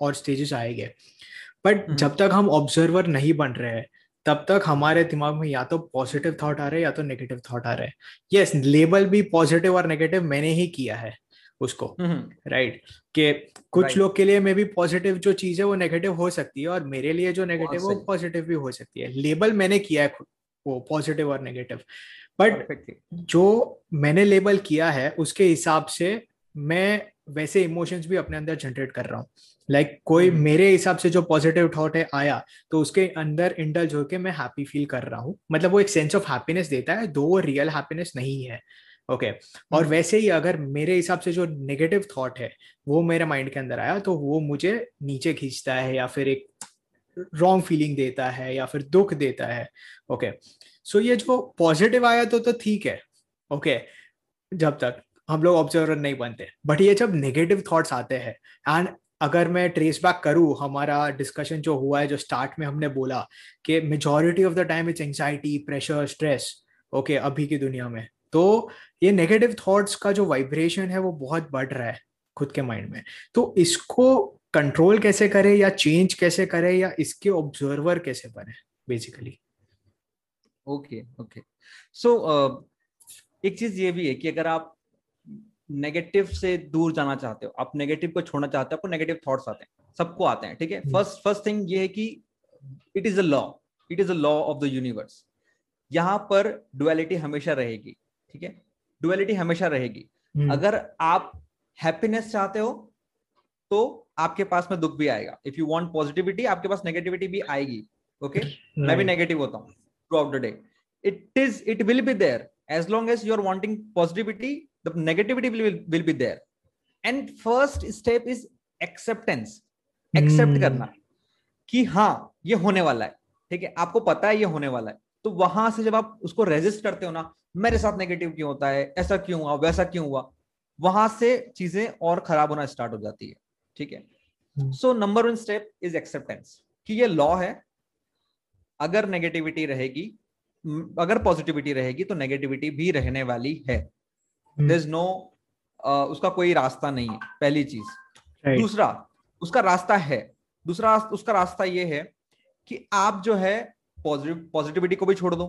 और स्टेजेस आएँगे। But hmm. जब तक हम ऑब्जर्वर नहीं बन रहे हैं तब तक हमारे दिमाग में या तो पॉजिटिव थॉट आ रहे हैं या तो नेगेटिव थॉट आ रहे हैं। यस लेबल भी पॉजिटिव और नेगेटिव मैंने ही किया है उसको राइट right? कि कुछ right. लोग के लिए मे भी पॉजिटिव जो चीज़ है वो नेगेटिव हो सकती है और मेरे लिए जो नेगेटिव वो पॉजिटिव भी हो सकती है। लेबल मैंने किया है वो पॉजिटिव और नेगेटिव बट जो मैंने लेबल किया है उसके हिसाब से मैं वैसे इमोशंस भी अपने अंदर जनरेट कर रहा हूँ लाइक like, कोई hmm. मेरे हिसाब से जो पॉजिटिव थॉट है आया तो उसके अंदर इंडल्ज होके मैं हैप्पी फील कर रहा हूँ मतलब वो एक सेंस ऑफ़ हैप्पीनेस देता है दो वो रियल हैप्पीनेस नहीं है ओके okay. और hmm. वैसे ही अगर मेरे हिसाब से जो नेगेटिव थॉट है वो मेरे माइंड के अंदर आया तो वो मुझे नीचे खींचता है या फिर एक रॉन्ग फीलिंग देता है या फिर दुख देता है ओके okay. सो so ये जो पॉजिटिव आया तो तो ठीक है ओके okay. जब तक हम लोग ऑब्जर्वर नहीं बनते। बट ये जब नेगेटिव थॉट्स आते हैं एंड अगर मैं ट्रेस बैक करूँ, हमारा डिस्कशन जो हुआ है, जो स्टार्ट में हमने बोला कि majority of the time it's anxiety pressure stress okay अभी की दुनिया में। तो ये नेगेटिव थॉट्स का जो वाइब्रेशन है, वो बहुत बढ़ रहा है खुद के माइंड में। तो इसको कंट्रोल कैसे करें, या चेंज कैसे करे, या इसके ऑब्जर्वर कैसे बने बेसिकली ओके ओके सो एक चीज़ ये भी है कि अगर आप नेगेटिव से दूर जाना चाहते हो। आप नेगेटिव को छोड़ना चाहते हो आपको नेगेटिव थॉट्स आते हैं। सबको आते हैं ठीक है? फ़र्स्ट फ़र्स्ट थिंग ये है कि it is a law it is a law of the universe यहाँ पर डुअलिटी हमेशा रहेगी ठीक है? डुअलिटी हमेशा रहेगी। hmm. अगर आप हैप्पीनेस चाहते हो तो आपके पास में दुख भी आएगा। इफ़ यू वांट पॉजिटिविटी आपके पास नेगेटिविटी भी आएगी ओके okay? मैं भी नेगेटिव होता हूँ throughout the day it is it will be there as long as you are wanting positivity the negativity will, will be there. And first step is acceptance. Accept hmm. करना कि हाँ ये होने वाला है ठीक है? आपको पता है ये होने वाला है। तो वहाँ से जब आप उसको रेजिस्ट करते हो ना मेरे साथ नेगेटिव क्यों होता है? ऐसा क्यों हुआ? वैसा क्यों हुआ? वहाँ से चीज़ें और खराब होना स्टार्ट हो जाती है ठीक है? So number one step is acceptance कि ये लॉ है। अगर नेगेटिविटी रहेगी अगर पॉजिटिविटी रहेगी तो नेगेटिविटी भी रहने वाली है। दर इज़ नो उसका कोई रास्ता नहीं है पहली चीज़। Right. दूसरा उसका रास्ता है। दूसरा उसका रास्ता ये है कि आप जो है पॉजिटिव पॉजिटिविटी को भी छोड़ दो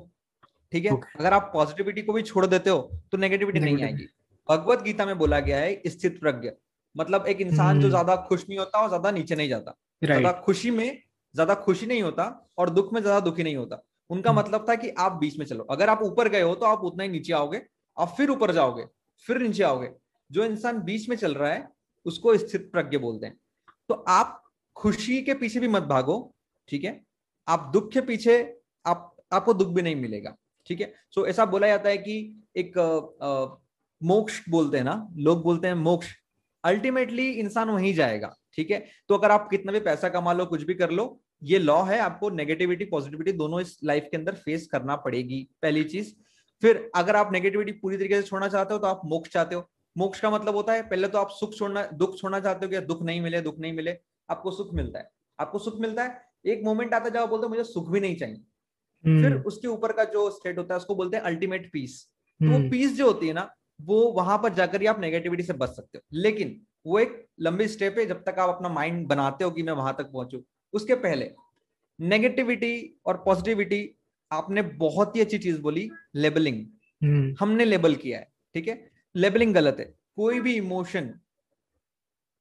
ठीक है? Okay. अगर आप पॉजिटिविटी को भी छोड़ देते हो तो नेगेटिविटी नहीं आएगी। भगवत गीता में बोला गया है स्थित प्रज्ञ। मतलब एक इंसान जो hmm. ज़्यादा खुश नहीं होता और ज़्यादा नीचे नहीं जाता। ज़्यादा खुशी में ज़्यादा खुशी नहीं होता और दुख में ज़्यादा दुखी नहीं होता। उनका hmm. मतलब था कि आप बीच में चलो। अगर आप ऊपर गए हो तो आप उतना ही नीचे आओगे आप फिर ऊपर जाओगे। फिर नीचे आओगे। जो इंसान बीच में चल रहा है, उसको स्थित प्रज्ञ बोलते हैं। तो आप खुशी के पीछे भी मत भागो, ठीक है? आप दुख के पीछे, आप, आपको दुख भी नहीं मिलेगा, ठीक है? सो ऐसा बोला जाता है कि एक मोक्ष बोलते हैं ना, लोग बोलते हैं मोक्ष। अल्टीमेटली इंसान वहीं जाएगा, ठीक है? तो अगर आप कितना भी पैसा कमा लो, कुछ भी कर लो, ये लॉ है, आपको नेगेटिविटी पॉजिटिविटी दोनों इस लाइफ के अंदर फेस करना पड़ेगी, पहली चीज़। फिर अगर आप नेगेटिविटी पूरी तरीके से छोड़ना चाहते हो तो आप मोक्ष चाहते हो। मोक्ष का मतलब होता है पहले तो आप सुख छोड़ना दुख छोड़ना चाहते हो कि दुख नहीं मिले दुख नहीं मिले आपको सुख मिलता है। आपको सुख मिलता है? एक मोमेंट आता जाओ बोलते मुझे सुख भी नहीं चाहिए। फिर हम्म। उसके ऊपर का जो स्टेट होता है उसको बोलते हैं अल्टीमेट पीस तो वो पीस हम्म। जो होती है ना वो वहाँ पर जाकर ही आप नेगेटिविटी से बच सकते हो। लेकिन वो एक लंबी स्टेप है जब तक आप अपना माइंड बनाते हो कि मैं वहाँ तक पहुंचू। उसके पहले नेगेटिविटी और पॉजिटिविटी आपने बहुत ही अच्छी चीज़ बोली लेबलिंग हम्म। हमने लेबल किया है ठीक है? लेबलिंग गलत है। कोई भी इमोशन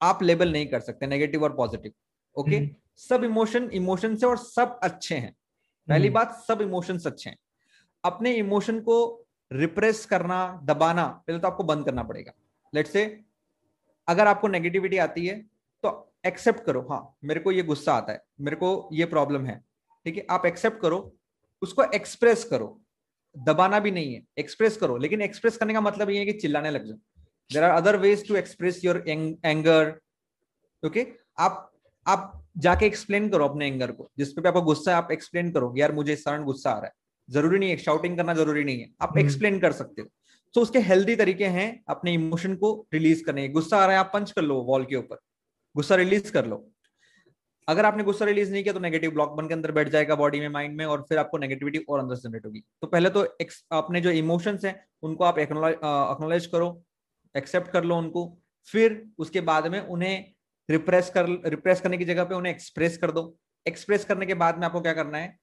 आप लेबल नहीं कर सकते नेगेटिव और पॉजिटिव ओके हम्म। सब इमोशन इमोशन से और सब अच्छे हैं। पहली हम्म। बात सब इमोशंस अच्छे हैं। अपने इमोशन को रिप्रेस करना दबाना पहले तो आपको बंद करना पड़ेगा। लेट से अगर आपको नेगेटिविटी आती है तो एक्सेप्ट करो। हाँ मेरे को ये गुस्सा आता है मेरे को ये प्रॉब्लम है ठीक है? आप एक्सेप्ट करो उसको एक्सप्रेस करो। दबाना भी नहीं है। एक्सप्रेस करो। लेकिन एक्सप्रेस करने का मतलब ये है कि चिल्लाने लग जाओ। There are other ways to express your anger okay आप आप जाके एक्सप्लेन करो अपने एंगर को। जिस पे आपको गुस्सा है आप एक्सप्लेन करो यार मुझे इस कारण गुस्सा आ रहा है। ज़रूरी नहीं है। शाउटिंग करना ज़रूरी नहीं है। आप एक्सप्लेन हम्म। कर सकते हो। तो उसके हेल्दी तरीके हैं अपने इमोशन को रिलीज़ करने गुस्सा आ रहा है आप पंच कर लो वॉल के ऊपर। गुस्सा रिलीज़ कर लो। अगर आपने गुस्सा रिलीज़ नहीं किया तो नेगेटिव ब्लॉक बन के अंदर बैठ जाएगा बॉडी में माइंड में और फिर आपको नेगेटिविटी और अंदर जनरेट होगी। तो पहले तो अपने जो इमोशंस हैं उनको आप एक्नोलेज करो एक्सेप्ट कर लो उनको फिर उसके बाद में उन्हें रिप्रेस कर रिप्रेस करने की जगह पे उन्हें एक्सप्रेस कर दो। एक्सप्रेस करने के बाद में आपको क्या करना है?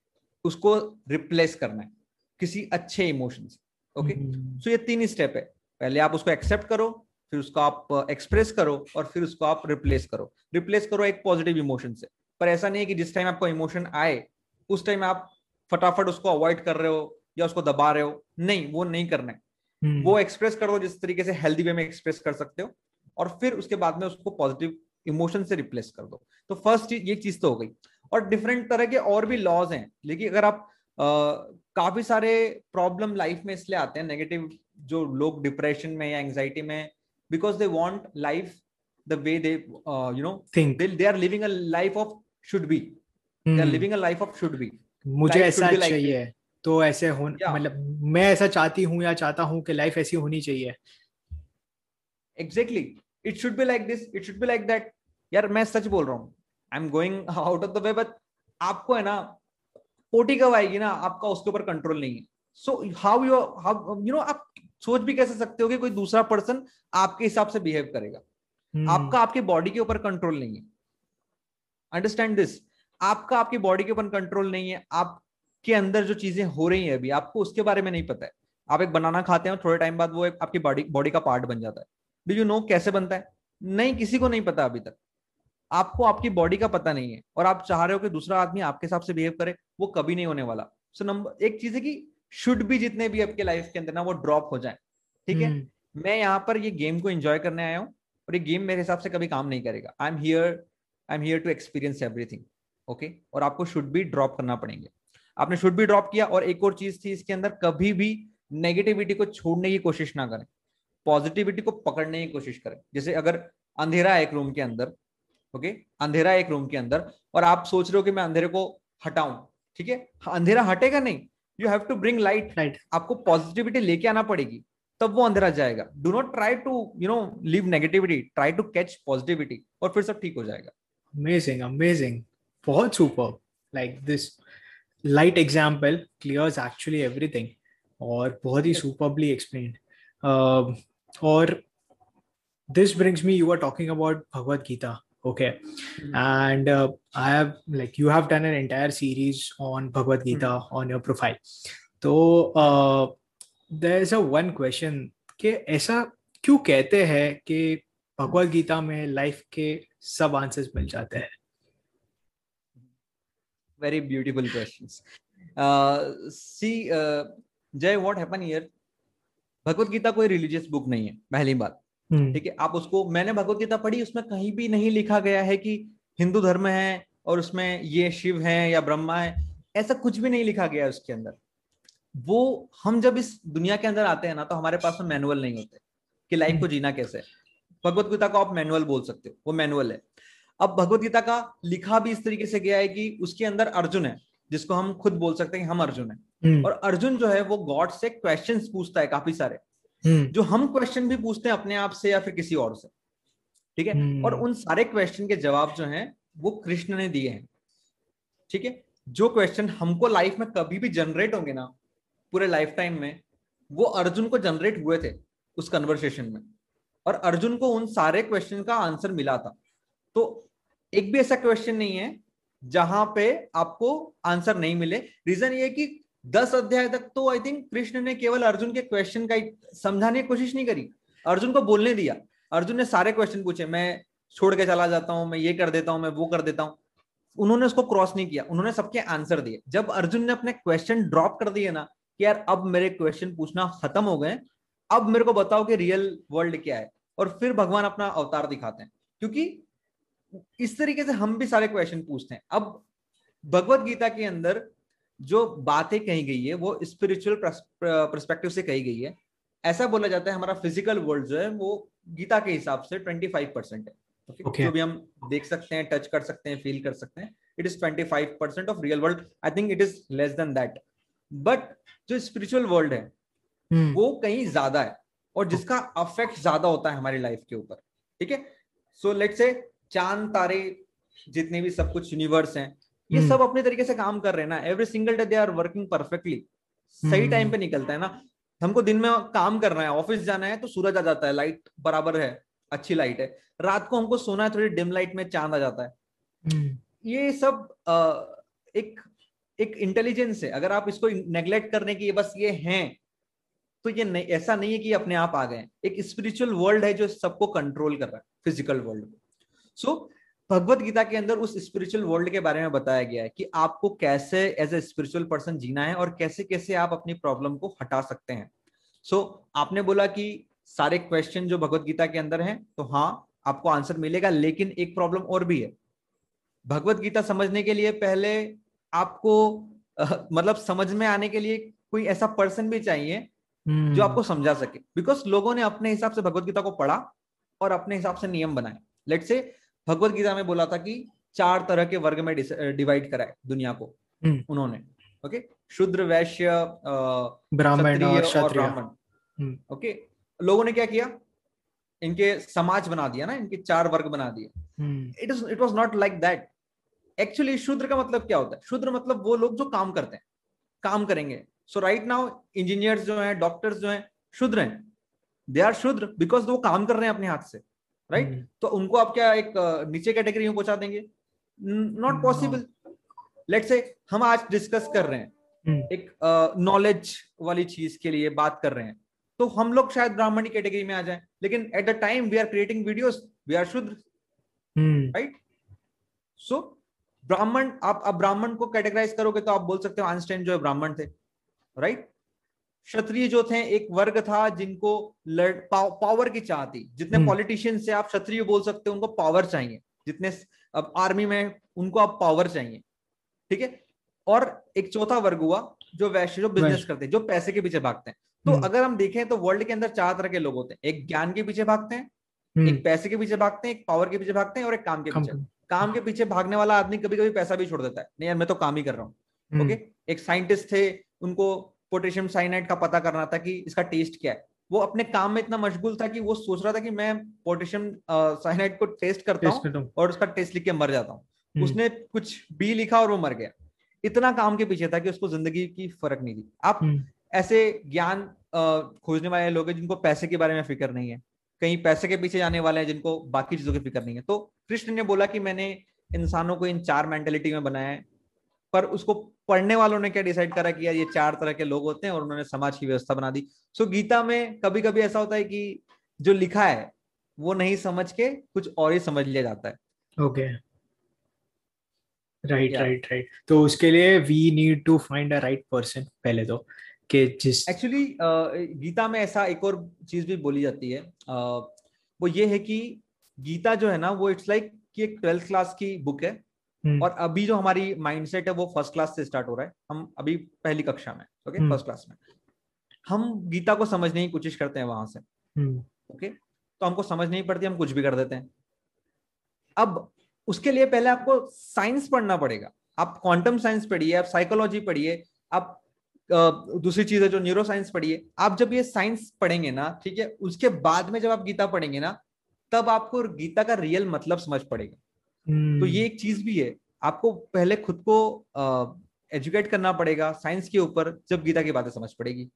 उसको रिप्लेस करना है किसी अच्छे इमोशन से ओके। सो ये तीन स्टेप है। पहले आप उसको एक्सेप्ट करो फिर उसको आप एक्सप्रेस करो और फिर उसको आप रिप्लेस करो। रिप्लेस करो एक पॉजिटिव इमोशन से। पर ऐसा नहीं है कि जिस टाइम आपको इमोशन आए उस टाइम आप फटाफट उसको अवॉइड कर रहे हो या उसको दबा रहे हो। नहीं वो नहीं करना है। हम्म। वो एक्सप्रेस कर दो जिस तरीके से हेल्दी वे में एक्सप्रेस कर सकते हो और फिर उसके बाद में उसको पॉजिटिव इमोशन से रिप्लेस कर दो। तो फ़र्स्ट चीज़ ये चीज़ तो हो गई। और डिफरेंट तरह के और भी लॉज हैं। लेकिन अगर आप आ, काफ़ी सारे प्रॉब्लम लाइफ में इसलिए आते हैं नेगेटिव जो लोग डिप्रेशन में या एंग्जाइटी में because they want life the way they you know think they are living a life of should be they are living a life of should be मुझे ऐसा चाहिए। like तो ऐसे हो मतलब मैं ऐसा चाहती हूँ या चाहता हूँ कि लाइफ ऐसी होनी चाहिए। Exactly it should be like this it should be like that यार मैं सच बोल रहा हूँ। I am going out of the way but आपको है ना पोटी कब आएगी ना आपका उसके ऊपर कंट्रोल नहीं है। So how you how you know आप सोच भी कैसे सकते हो कि कोई दूसरा पर्सन आपके हिसाब से बिहेव करेगा। Hmm. आपका आपके बॉडी के ऊपर कंट्रोल नहीं है। अंडरस्टैंड दिस आपका आपकी बॉडी के ऊपर कंट्रोल नहीं है। आपके अंदर जो चीज़ें हो रही है अभी आपको उसके बारे में नहीं पता है। आप एक बनाना खाते हैं थोड़े टाइम बाद वो एक आपकी बॉडी बॉडी का पार्ट बन जाता है। डू यू नो कैसे बनता है? नहीं किसी को नहीं पता अभी तक। आपको आपकी बॉडी का पता नहीं है और आप चाह रहे हो कि दूसरा आदमी आपके हिसाब से बिहेव करे वो कभी नहीं होने वाला। सो so, नंबर एक चीज़ है कि शुड भी जितने भी आपके लाइफ के अंदर ना वो ड्रॉप हो जाए। ठीक है? हम्म। मैं यहाँ पर ये गेम को एंजॉय करने आया हूँ और ये गेम मेरे हिसाब से कभी काम नहीं करेगा। I am here I am here to experience everything okay और आपको शुड भी ड्रॉप करना पड़ेंगे। आपने शुड भी ड्रॉप किया और एक और चीज़ थी इसके अंदर कभी भी नेगेटिविटी को छोड़ने की कोशिश ना करें। पॉजिटिविटी को पकड़ने की कोशिश करें। जैसे अगर अंधेरा है एक रूम के अंदर ओके अंधेरा है एक रूम के अंदर और आप सोच रहे हो कि मैं अंधेरे को हटाऊं ठीक है? अंधेरा हटेगा नहीं। You have to bring light light आपको पॉजिटिविटी लेके आना पड़ेगी तब वो अंधेरा जाएगा। Do not try to you know live negativity try to catch positivity और फिर सब ठीक हो जाएगा। Amazing amazing बहुत super like this light example clears actually everything और बहुत ही सुपरबली एक्सप्लेन uh, और this brings me you were talking about bhagavad gita okay mm-hmm. and uh, i have like you have done an entire series on bhagavad gita mm-hmm. on your profile so uh, there's a one question कि ऐसा क्यों कहते हैं कि भगवत गीता में life के सब answers मिल जाते हैं। Very beautiful questions. Uh, see uh, Jay what happen here Bhagavad Gita कोई रिलीजियस बुक नहीं है पहली बात। Hmm. ठीक है आप उसको मैंने भगवत गीता पढ़ी उसमें कहीं भी नहीं लिखा गया है कि हिंदू धर्म है और उसमें ये शिव है या ब्रह्मा है ऐसा कुछ भी नहीं लिखा गया है उसके अंदर। वो हम जब इस दुनिया के अंदर आते हैं ना तो हमारे पास में मैनुअल नहीं होते कि लाइफ को जीना कैसे भगवत गीता को आप मैनुअल बोल सकते हो वो मैनुअल है अब भगवत गीता का लिखा भी इस तरीके से गया है कि उसके अंदर अर्जुन है जिसको हम खुद बोल सकते हैं हम अर्जुन है हम्म। और अर्जुन जो है वो गॉड से क्वेश्चन पूछता है काफ़ी सारे हम्म। जो हम क्वेश्चन भी पूछते हैं अपने आप से या फिर किसी और से ठीक है हम्म। और उन सारे क्वेश्चन के जवाब जो हैं वो कृष्ण ने दिए हैं ठीक है जो क्वेश्चन हमको लाइफ में कभी भी जनरेट होंगे ना पूरे लाइफ टाइम में वो अर्जुन को जनरेट हुए थे उस कन्वर्सेशन में और अर्जुन को उन सारे क्वेश्चन का आंसर मिला था। तो एक भी ऐसा क्वेश्चन नहीं है जहाँ पे आपको आंसर नहीं मिले। रीजन ये कि दस अध्याय तक तो आई थिंक कृष्ण ने केवल अर्जुन के क्वेश्चन का समझाने की कोशिश नहीं करी। अर्जुन को बोलने दिया। अर्जुन ने सारे क्वेश्चन पूछे। मैं छोड़ के चला जाता हूँ, मैं ये कर देता हूँ, मैं वो कर देता हूँ। उन्होंने उसको क्रॉस नहीं किया। उन्होंने सबके आंसर दिए। जब अर्जुन ने अपने क्वेश्चन ड्रॉप कर दिए ना कि यार अब मेरे क्वेश्चन पूछना खत्म हो गए अब मेरे को बताओ कि रियल वर्ल्ड क्या है। और फिर भगवान अपना अवतार दिखाते हैं क्योंकि इस तरीके से हम भी सारे क्वेश्चन पूछते हैं अब भगवत गीता के अंदर जो बातें कही गई है वो स्पिरिचुअल परस्पेक्टिव से कही गई है ऐसा बोला जाता है हमारा फ़िज़िकल वर्ल्ड जो है वो गीता के हिसाब से 25 परसेंट है okay? okay. जो भी हम देख सकते हैं टच कर सकते हैं फील कर सकते हैं it is 25 percent of real world I think it is less than that but जो स्पिरिचुअल वर्ल्ड है hmm. वो कहीं ज़्यादा है और जिसका अफेक्ट ज़्यादा होता है हमारी लाइफ के ऊपर ठीक है? सो लेट से चाँद तारे जितने भी सब कुछ यूनिवर्स हैं ये हम्म। सब अपने तरीके से काम कर रहे हैं ना। Every single day they are working perfectly सही टाइम हम्म। पे निकलता है ना। हमको दिन में काम करना है ऑफ़िस जाना है तो सूरज आ जाता है लाइट बराबर है अच्छी लाइट है। रात को हमको सोना है थोड़ी डिम लाइट में चाँद आ जाता है। हम्म। ये सब आ, एक एक इंटेलिजेंस है। अगर आप इसको नेग्लेक्ट करने की बस ये हैं तो ये नहीं ऐसा नहीं है कि अपने आप आ गए एक स्पिरिचुअल वर्ल्ड है जो सबको कंट्रोल कर रहा है फ़िज़िकल वर्ल्ड को। सो भगवत गीता के अंदर उस स्पिरिचुअल वर्ल्ड के बारे में बताया गया है कि आपको कैसे एज ए स्पिरिचुअल पर्सन जीना है और कैसे कैसे आप अपनी प्रॉब्लम को हटा सकते हैं। सो so, आपने बोला कि सारे क्वेश्चन जो भगवत गीता के अंदर हैं तो हाँ आपको आंसर मिलेगा लेकिन एक प्रॉब्लम और भी है। भगवत गीता समझने के लिए पहले आपको आ, मतलब समझ में आने के लिए कोई ऐसा पर्सन भी चाहिए hmm. जो आपको समझा सके। बिकॉज़ लोगों ने अपने हिसाब से भगवत गीता को पढ़ा और अपने हिसाब से नियम बनाए। लेट से भगवत गीता में बोला था कि चार तरह के वर्ग में डिवाइड कराए दुनिया को। हम्म। उन्होंने। ओके शुद्र वैश्य ब्राह्मण और ब्राह्मण। हम्म। ओके लोगों ने क्या किया? इनके समाज बना दिया ना इनके चार वर्ग बना दिए। It is it was not like that actually शूद्र का मतलब क्या होता है? शूद्र मतलब वो लोग जो काम करते हैं। काम करेंगे। सो राइट नाउ इंजीनियर्स जो हैं डॉक्टर्स जो हैं शूद्र हैं दे आर शूद्र बिकॉज़ वो काम कर रहे हैं अपने हाथ से राइट right? हम्म। तो उनको आप क्या एक नीचे कैटेगरी में पहुँचा देंगे? नॉट पॉसिबल लेट से हम आज डिस्कस कर रहे हैं हम्म। एक नॉलेज वाली चीज़ के लिए बात कर रहे हैं। तो हम लोग शायद ब्राह्मणी कैटेगरी में आ जाए लेकिन at the time we are creating videos we are शुद्ध राइट सो ब्राह्मण आप अब ब्राह्मण को कैटेगराइज करोगे तो आप बोल सकते हो आइंस्टाइन जो है ब्राह्मण थे। राइट क्षत्रिय जो थे एक वर्ग था जिनको लड़ पाव, पावर की चाह थी। जितने पॉलिटिशियन हम्म। से आप क्षत्रिय बोल सकते हो उनको पावर चाहिए। जितने अब आर्मी में उनको आप पावर चाहिए। ठीक है? और एक चौथा वर्ग हुआ जो वैश्य जो बिज़नेस करते हैं जो पैसे के पीछे भागते हैं। तो हम्म। अगर हम देखें तो वर्ल्ड के अंदर चार तरह के लोग होते हैं। एक ज्ञान के पीछे भागते हैं हम्म। एक पैसे के पीछे भागते हैं एक पावर के पीछे भागते हैं और एक काम के पीछे। काम के पीछे भागने वाला आदमी कभी कभी पैसा भी छोड़ देता है। नहीं यार मैं तो काम ही कर रहा हूँ। ओके एक साइंटिस्ट थे उनको पोटेशियम साइनाइड का पता करना था कि इसका टेस्ट क्या है। वो अपने काम में इतना मशगूल था कि वो सोच रहा था कि मैं पोटेशियम साइनाइड को टेस्ट करता हूँ और उसका टेस्ट लिख के मर जाता हूँ। हम्म। उसने कुछ बी लिखा और वो मर गया। इतना काम के पीछे था कि उसको ज़िंदगी की फ़र्क नहीं थी। आप हम्म। ऐसे ज्ञान खोजने वाले लोग हैं जिनको पैसे के बारे में फ़िक्र नहीं है। कहीं पैसे के पीछे जाने वाले हैं जिनको बाकी चीज़ों की फ़िक्र नहीं है। तो कृष्ण ने बोला कि मैंने इंसानों को इन चार मेंटेलिटी में बनाया है। पर उसको पढ़ने वालों ने क्या डिसाइड करा कि यार ये चार तरह के लोग होते हैं और उन्होंने समाज की व्यवस्था बना दी। सो गीता में कभी कभी ऐसा होता है कि जो लिखा है वो नहीं समझ के कुछ और ही समझ लिया जाता है। ओके राइट राइट राइट तो उसके लिए we need to find a right person पहले तो कि जिस एक्चुअली गीता में ऐसा एक और चीज़ भी बोली जाती है। uh, वो ये है कि गीता जो है ना वो इट्स लाइक like कि एक ट्वेल्थ क्लास की बुक है। और अभी जो हमारी माइंडसेट है वो फ़र्स्ट क्लास से स्टार्ट हो रहा है। हम अभी पहली कक्षा में ओके फ़र्स्ट क्लास में। हम गीता को समझने की कोशिश करते हैं वहाँ से हम्म। ओके तो हमको समझ नहीं पड़ती हम कुछ भी कर देते हैं। अब उसके लिए पहले आपको साइंस पढ़ना पड़ेगा। आप क्वांटम साइंस पढ़िए आप साइकोलॉजी पढ़िए आप दूसरी चीज़ है जो न्यूरो साइंस पढ़िए। आप जब ये साइंस पढ़ेंगे ना ठीक है उसके बाद में जब आप गीता पढ़ेंगे ना तब आपको गीता का रियल मतलब समझ पड़ेगा। तो ये एक चीज़ भी है आपको पहले खुद को एजुकेट करना पड़ेगा साइंस के ऊपर जब गीता की बातें समझ पड़ेगी।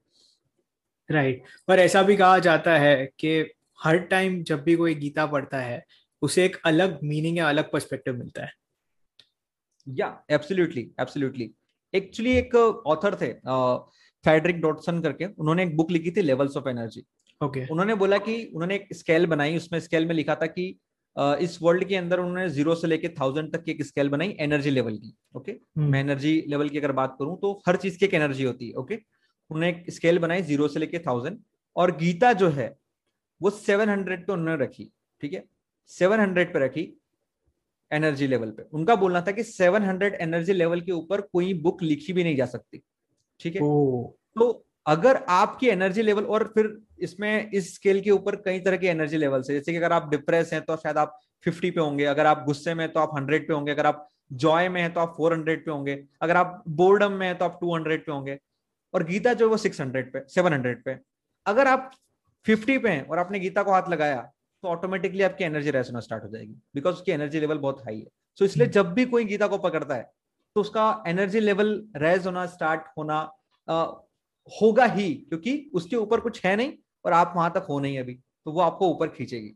Right right. पर ऐसा भी कहा जाता है कि हर टाइम जब भी कोई गीता पढ़ता है उसे एक अलग मीनिंग या अलग पर्सपेक्टिव मिलता है। या एब्सोल्युटली एब्सोल्युटली एक्चुअली एक ऑथर थे फेडरिक डॉटसन करके उन्होंने एक बुक लिखी थी लेवल्स ऑफ़ एनर्जी ओके उन्होंने बोला कि उन्होंने एक स्केल बनाई उसमें स्केल में लिखा था कि इस वर्ल्ड के अंदर उन्होंने ज़ीरो से लेके थाउज़ेंड तक की एक स्केल बनाई एनर्जी लेवल की ओके हम्म। मैं एनर्जी लेवल की अगर बात करूँ तो हर चीज़ की एक एनर्जी होती है ओके उन्होंने एक स्केल बनाई ज़ीरो से लेके थाउज़ेंड और गीता जो है वो सेवन हंड्रेड पे उन्होंने रखी ठीक है? सेवन हंड्रेड पे रखी एनर्जी लेवल पे। उनका बोलना था कि सेवन हंड्रेड एनर्जी लेवल के ऊपर कोई बुक लिखी भी नहीं जा सकती ठीक है? तो अगर आपकी एनर्जी लेवल और फिर इसमें इस स्केल के ऊपर कई तरह के एनर्जी लेवल है। जैसे कि अगर आप डिप्रेस हैं तो शायद आप 50 पे होंगे। अगर आप गुस्से में तो आप 100 पे होंगे। अगर आप जॉय में है तो आप 400 पे होंगे। अगर आप बोर्डम में है तो आप 200 पे होंगे। और गीता जो है वो 600 पे 700 पे। अगर आप 50 पे हैं और आपने गीता को हाथ लगाया तो ऑटोमेटिकली आपकी एनर्जी रेस होना स्टार्ट हो जाएगी। बिकॉज़ उसकी एनर्जी लेवल बहुत हाई है। सो so, इसलिए हम्म। जब भी कोई गीता को पकड़ता है तो उसका एनर्जी लेवल रेज होना स्टार्ट होना होगा ही क्योंकि उसके ऊपर कुछ है नहीं और आप वहाँ तक हो नहीं अभी तो वो आपको ऊपर खींचेगी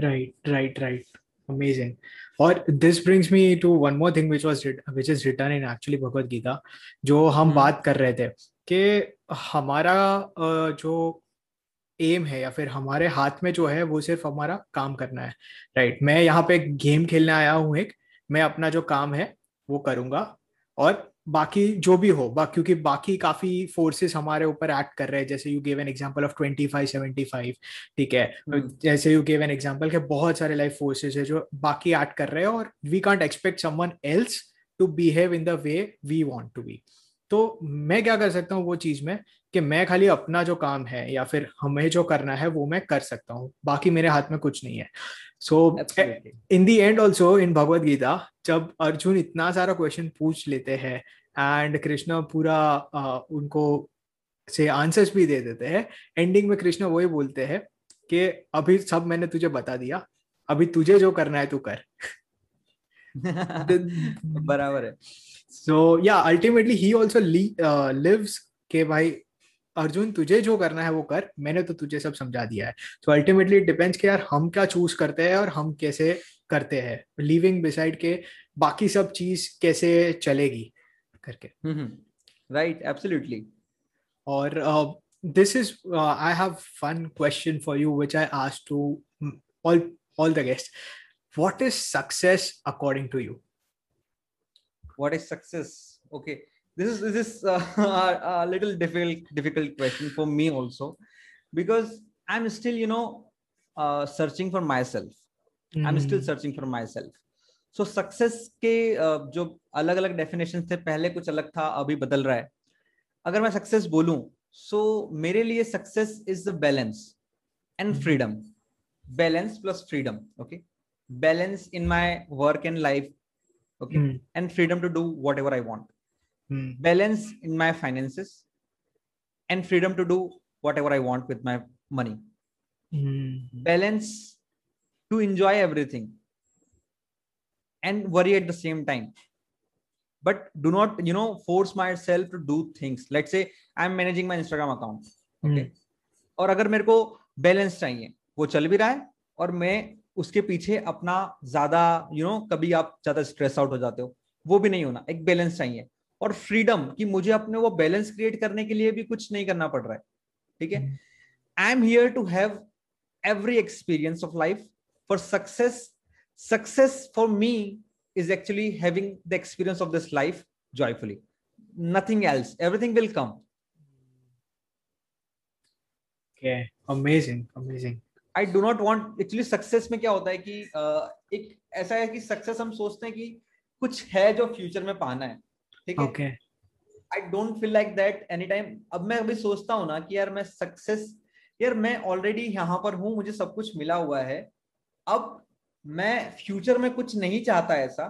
राइट राइट राइट अमेजिंग और this brings me to one more thing which was which is written in actually Bhagavad Gita जो हम hmm. बात कर रहे थे कि हमारा जो एम है या फिर हमारे हाथ में जो है वो सिर्फ़ हमारा काम करना है राइट right? मैं यहाँ पे गेम खेलने आया हूँ एक मैं अपना जो काम है वो करूँगा और बाकी जो भी हो बा, क्योंकि बाकी काफ़ी फोर्सेस हमारे ऊपर एक्ट कर रहे हैं जैसे you gave an example of 25 75 ठीक है? hmm. जैसे यू गेव एन एग्जांपल के बहुत सारे लाइफ फोर्सेस है जो बाकी एक्ट कर रहे हैं और we can't expect someone else to behave in the way we want to be तो मैं क्या कर सकता हूँ वो चीज़ में? कि मैं खाली अपना जो काम है या फिर हमें जो करना है वो मैं कर सकता हूँ। बाकी मेरे हाथ में कुछ नहीं है। So in the end also in Bhagavad Gita जब अर्जुन इतना सारा क्वेश्चन पूछ लेते हैं एंड कृष्ण पूरा uh, उनको से आंसर्स भी दे देते हैं एंडिंग में कृष्ण वही बोलते हैं कि अभी सब मैंने तुझे बता दिया अभी तुझे जो करना है तू कर। बराबर है। सो या अल्टीमेटली ही ऑल्सो लिव्स के भाई अर्जुन तुझे जो करना है वो कर मैंने तो तुझे सब समझा दिया है। सो अल्टीमेटली डिपेंड्स कि यार हम क्या चूज़ करते हैं और हम कैसे करते हैं लिविंग बिसाइड के बाकी सब चीज़ कैसे चलेगी करके। राइट एब्सोल्युटली और this is I have fun question for you which I ask to all all the guest what is success according to you what is success? Okay. this is this is uh, a, a little difficult difficult question for me also because i'm still you know uh, searching for myself mm. i'm still searching for myself so so, success के uh, जो अलग अलग definition थे पहले कुछ अलग था अभी बदल रहा है अगर मैं सक्सेस बोलूं सो so, मेरे लिए success is the balance and freedom balance plus freedom okay balance in my work and life okay mm. and freedom to do whatever i want mm. balance in my finances and freedom to do whatever i want with my money mm. balance to enjoy everything and worry at the same time but do not you know force myself to do things let's say i'm managing my instagram account okay mm. और अगर मेरे को balance चाहिए वो चल भी रहा है और मैं उसके पीछे अपना ज़्यादा यू नो कभी आप ज़्यादा स्ट्रेस आउट हो जाते हो वो भी नहीं होना एक बैलेंस चाहिए और फ्रीडम कि मुझे अपने वो बैलेंस क्रिएट करने के लिए भी कुछ नहीं करना पड़ रहा है। ठीक है? I am here to have every experience of life for success success for me is actually having the experience of this life joyfully nothing else everything will come. Amazing amazing. Amazing. I do not want actually success में क्या होता है कि uh, एक ऐसा है कि success हम सोचते हैं कि कुछ है जो फ्यूचर में पाना है। ठीक है? I don't feel like that any time अब मैं अभी सोचता हूँ ना कि यार मैं सक्सेस यार मैं ऑलरेडी यहाँ पर हूँ मुझे सब कुछ मिला हुआ है। अब मैं फ्यूचर में कुछ नहीं चाहता ऐसा।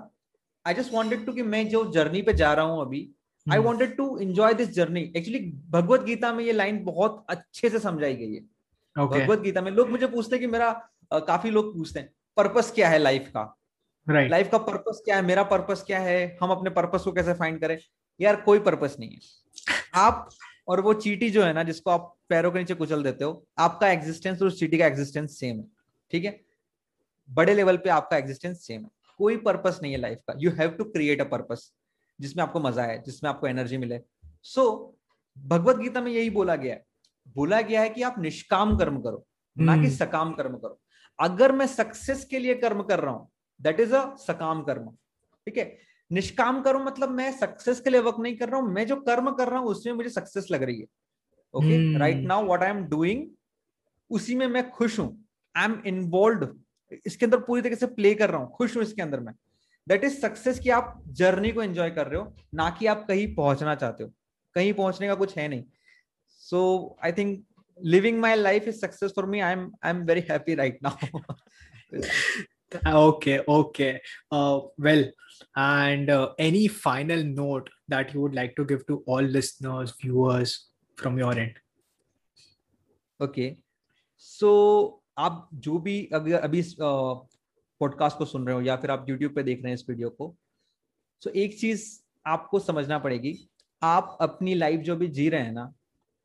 आई जस्ट वॉन्टेड टू कि मैं जो जर्नी पे जा रहा हूँ अभी I wanted to enjoy this journey actually Bhagavad Gita में ये लाइन बहुत अच्छे से समझाई गई है। Okay. भगवत गीता में लोग मुझे पूछते हैं कि मेरा आ, काफ़ी लोग पूछते हैं पर्पस क्या है लाइफ का? Right. लाइफ का पर्पस क्या है? मेरा पर्पस क्या है? हम अपने पर्पस को कैसे फाइंड करें? यार कोई पर्पस नहीं है। आप और वो चीटी जो है ना जिसको आप पैरों के नीचे कुचल देते हो आपका एग्जिस्टेंस और उस चीटी का एग्जिस्टेंस सेम है। ठीक है? बड़े लेवल पे आपका एग्जिस्टेंस सेम है। कोई पर्पस नहीं है लाइफ का। You have to create a purpose जिसमें आपको मज़ा आए जिसमें आपको एनर्जी मिले। सो so, भगवत गीता में यही बोला गया है। बोला गया है कि आप निष्काम कर्म करो ना कि हम्म। सकाम कर्म करो। अगर मैं सक्सेस के लिए कर्म कर रहा हूँ दैट इज़ अ सकाम कर्म ठीक है? निष्काम कर्म मतलब मैं सक्सेस के लिए वर्क नहीं कर रहा हूँ मैं जो कर्म कर रहा हूँ उसमें मुझे सक्सेस लग रही है। Okay right now what I am doing उसी में मैं खुश हूँ। आई एम इन्वॉल्व इसके अंदर पूरी तरीके से प्ले कर रहा हूँ खुश हूँ इसके अंदर मैं। दैट इज़ सक्सेस की आप जर्नी को एंजॉय कर रहे हो ना कि आप कहीं पहुँचना चाहते हो। कहीं पहुँचने का कुछ है नहीं। So I think living my life is success for me I am I am very happy right now okay okay. Uh, well and uh, any final note that you would like to give to all listeners viewers from your end? Okay. So आप जो भी अगर अभी podcast को सुन रहे हो या फिर आप यूट्यूब पे देख रहे हैं इस वीडियो को तो एक चीज़ आपको समझना पड़ेगी आप अपनी लाइफ जो भी जी रहे हैं ना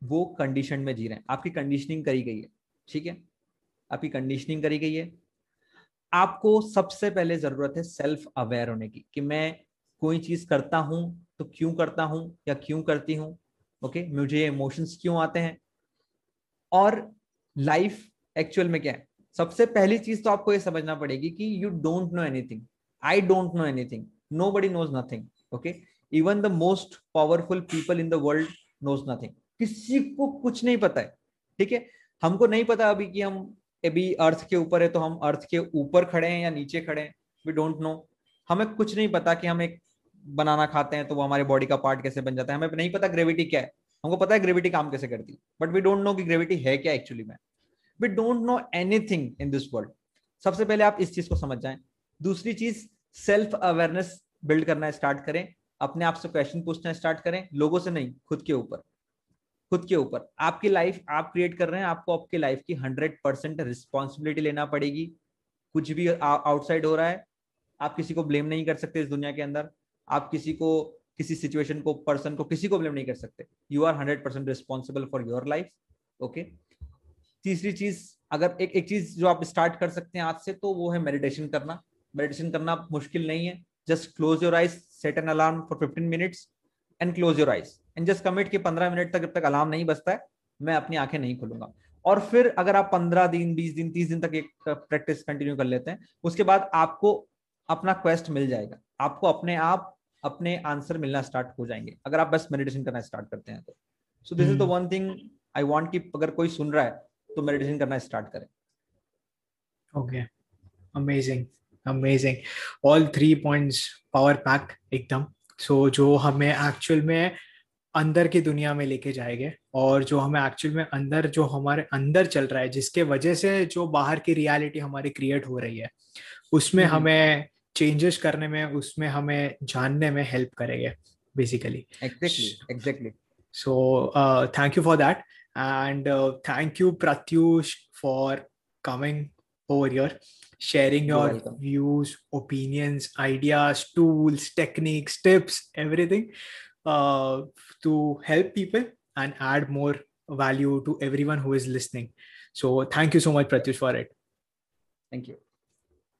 वो कंडीशन में जी रहे हैं। आपकी कंडीशनिंग करी गई है ठीक है? आपकी कंडीशनिंग करी गई है आपको सबसे पहले ज़रूरत है सेल्फ अवेयर होने की, कि मैं कोई चीज़ करता हूँ तो क्यों करता हूँ या क्यों करती हूँ ओके okay? मुझे इमोशंस क्यों आते हैं? और लाइफ एक्चुअल में क्या है? सबसे पहली चीज़ तो आपको ये समझना पड़ेगी कि you don't know anything I don't know anything nobody knows nothing okay even the most powerful people in the world knows nothing किसी को कुछ नहीं पता है, ठीक है? हमको नहीं पता अभी कि हम अभी अर्थ के ऊपर है तो हम अर्थ के ऊपर खड़े हैं या नीचे खड़े हैं? वी डोंट नो हमें कुछ नहीं पता कि हम एक बनाना खाते हैं तो वो हमारे बॉडी का पार्ट कैसे बन जाता है। हमें नहीं पता ग्रेविटी क्या है। हमको पता है ग्रेविटी काम कैसे करती है। बट वी डोंट नो कि ग्रेविटी है क्या एक्चुअली में। We don't know anything in this world सबसे पहले आप इस चीज़ को समझ जाएँ। दूसरी चीज़ सेल्फ अवेयरनेस बिल्ड करना स्टार्ट करें। अपने आप से क्वेश्चन पूछना स्टार्ट करें। लोगों से नहीं, खुद के ऊपर। खुद के ऊपर। आपकी लाइफ आप क्रिएट कर रहे हैं, आपको आपकी लाइफ की हंड्रेड परसेंट रिस्पॉन्सिबिलिटी लेना पड़ेगी। कुछ भी आउटसाइड हो रहा है, आप किसी को ब्लेम नहीं कर सकते इस दुनिया के अंदर। आप किसी को, किसी सिचुएशन को पर्सन को, किसी को ब्लेम नहीं कर सकते। You are hundred percent responsible for your life okay तीसरी चीज़, अगर एक एक चीज़ जो आप स्टार्ट कर सकते हैं आज से तो वो है मेडिटेशन करना। मेडिटेशन करना मुश्किल नहीं है। Just close your eyes set an alarm for fifteen minutes and close your eyes and just commit कि पंद्रह मिनट तक जब तक अलार्म नहीं बजता है मैं अपनी आँखें नहीं खोलूँगा। और फिर अगर आप पंद्रह दिन बीस दिन तीस दिन तक एक प्रैक्टिस कंटिन्यू कर लेते हैं उसके बाद आपको अपना क्वेस्ट मिल जाएगा। आपको अपने आप अपने आंसर मिलना स्टार्ट हो जाएँगे। अगर आप बस मेडिटेशन करना स्टार्ट करते हैं तो। So this is the one thing I want कि अगर कोई सुन रहा है तो मेडिटेशन करना स्टार्ट करें। Okay amazing amazing all three points power pack एकदम। सो so, जो हमें एक्चुअल में अंदर की दुनिया में लेके जाएँगे और जो हमें एक्चुअल में अंदर जो हमारे अंदर चल रहा है जिसके वजह से जो बाहर की रियलिटी हमारी क्रिएट हो रही है उसमें hmm. हमें चेंजेस करने में उसमें हमें जानने में हेल्प करेंगे basically exactly exactly so thank you for that and thank you you, for coming over here, sharing your views, opinions, ideas, tools, techniques, tips, everything. Uh, to help people and add more value to everyone who is listening. So thank you so much, Pratyush, for it. Thank you.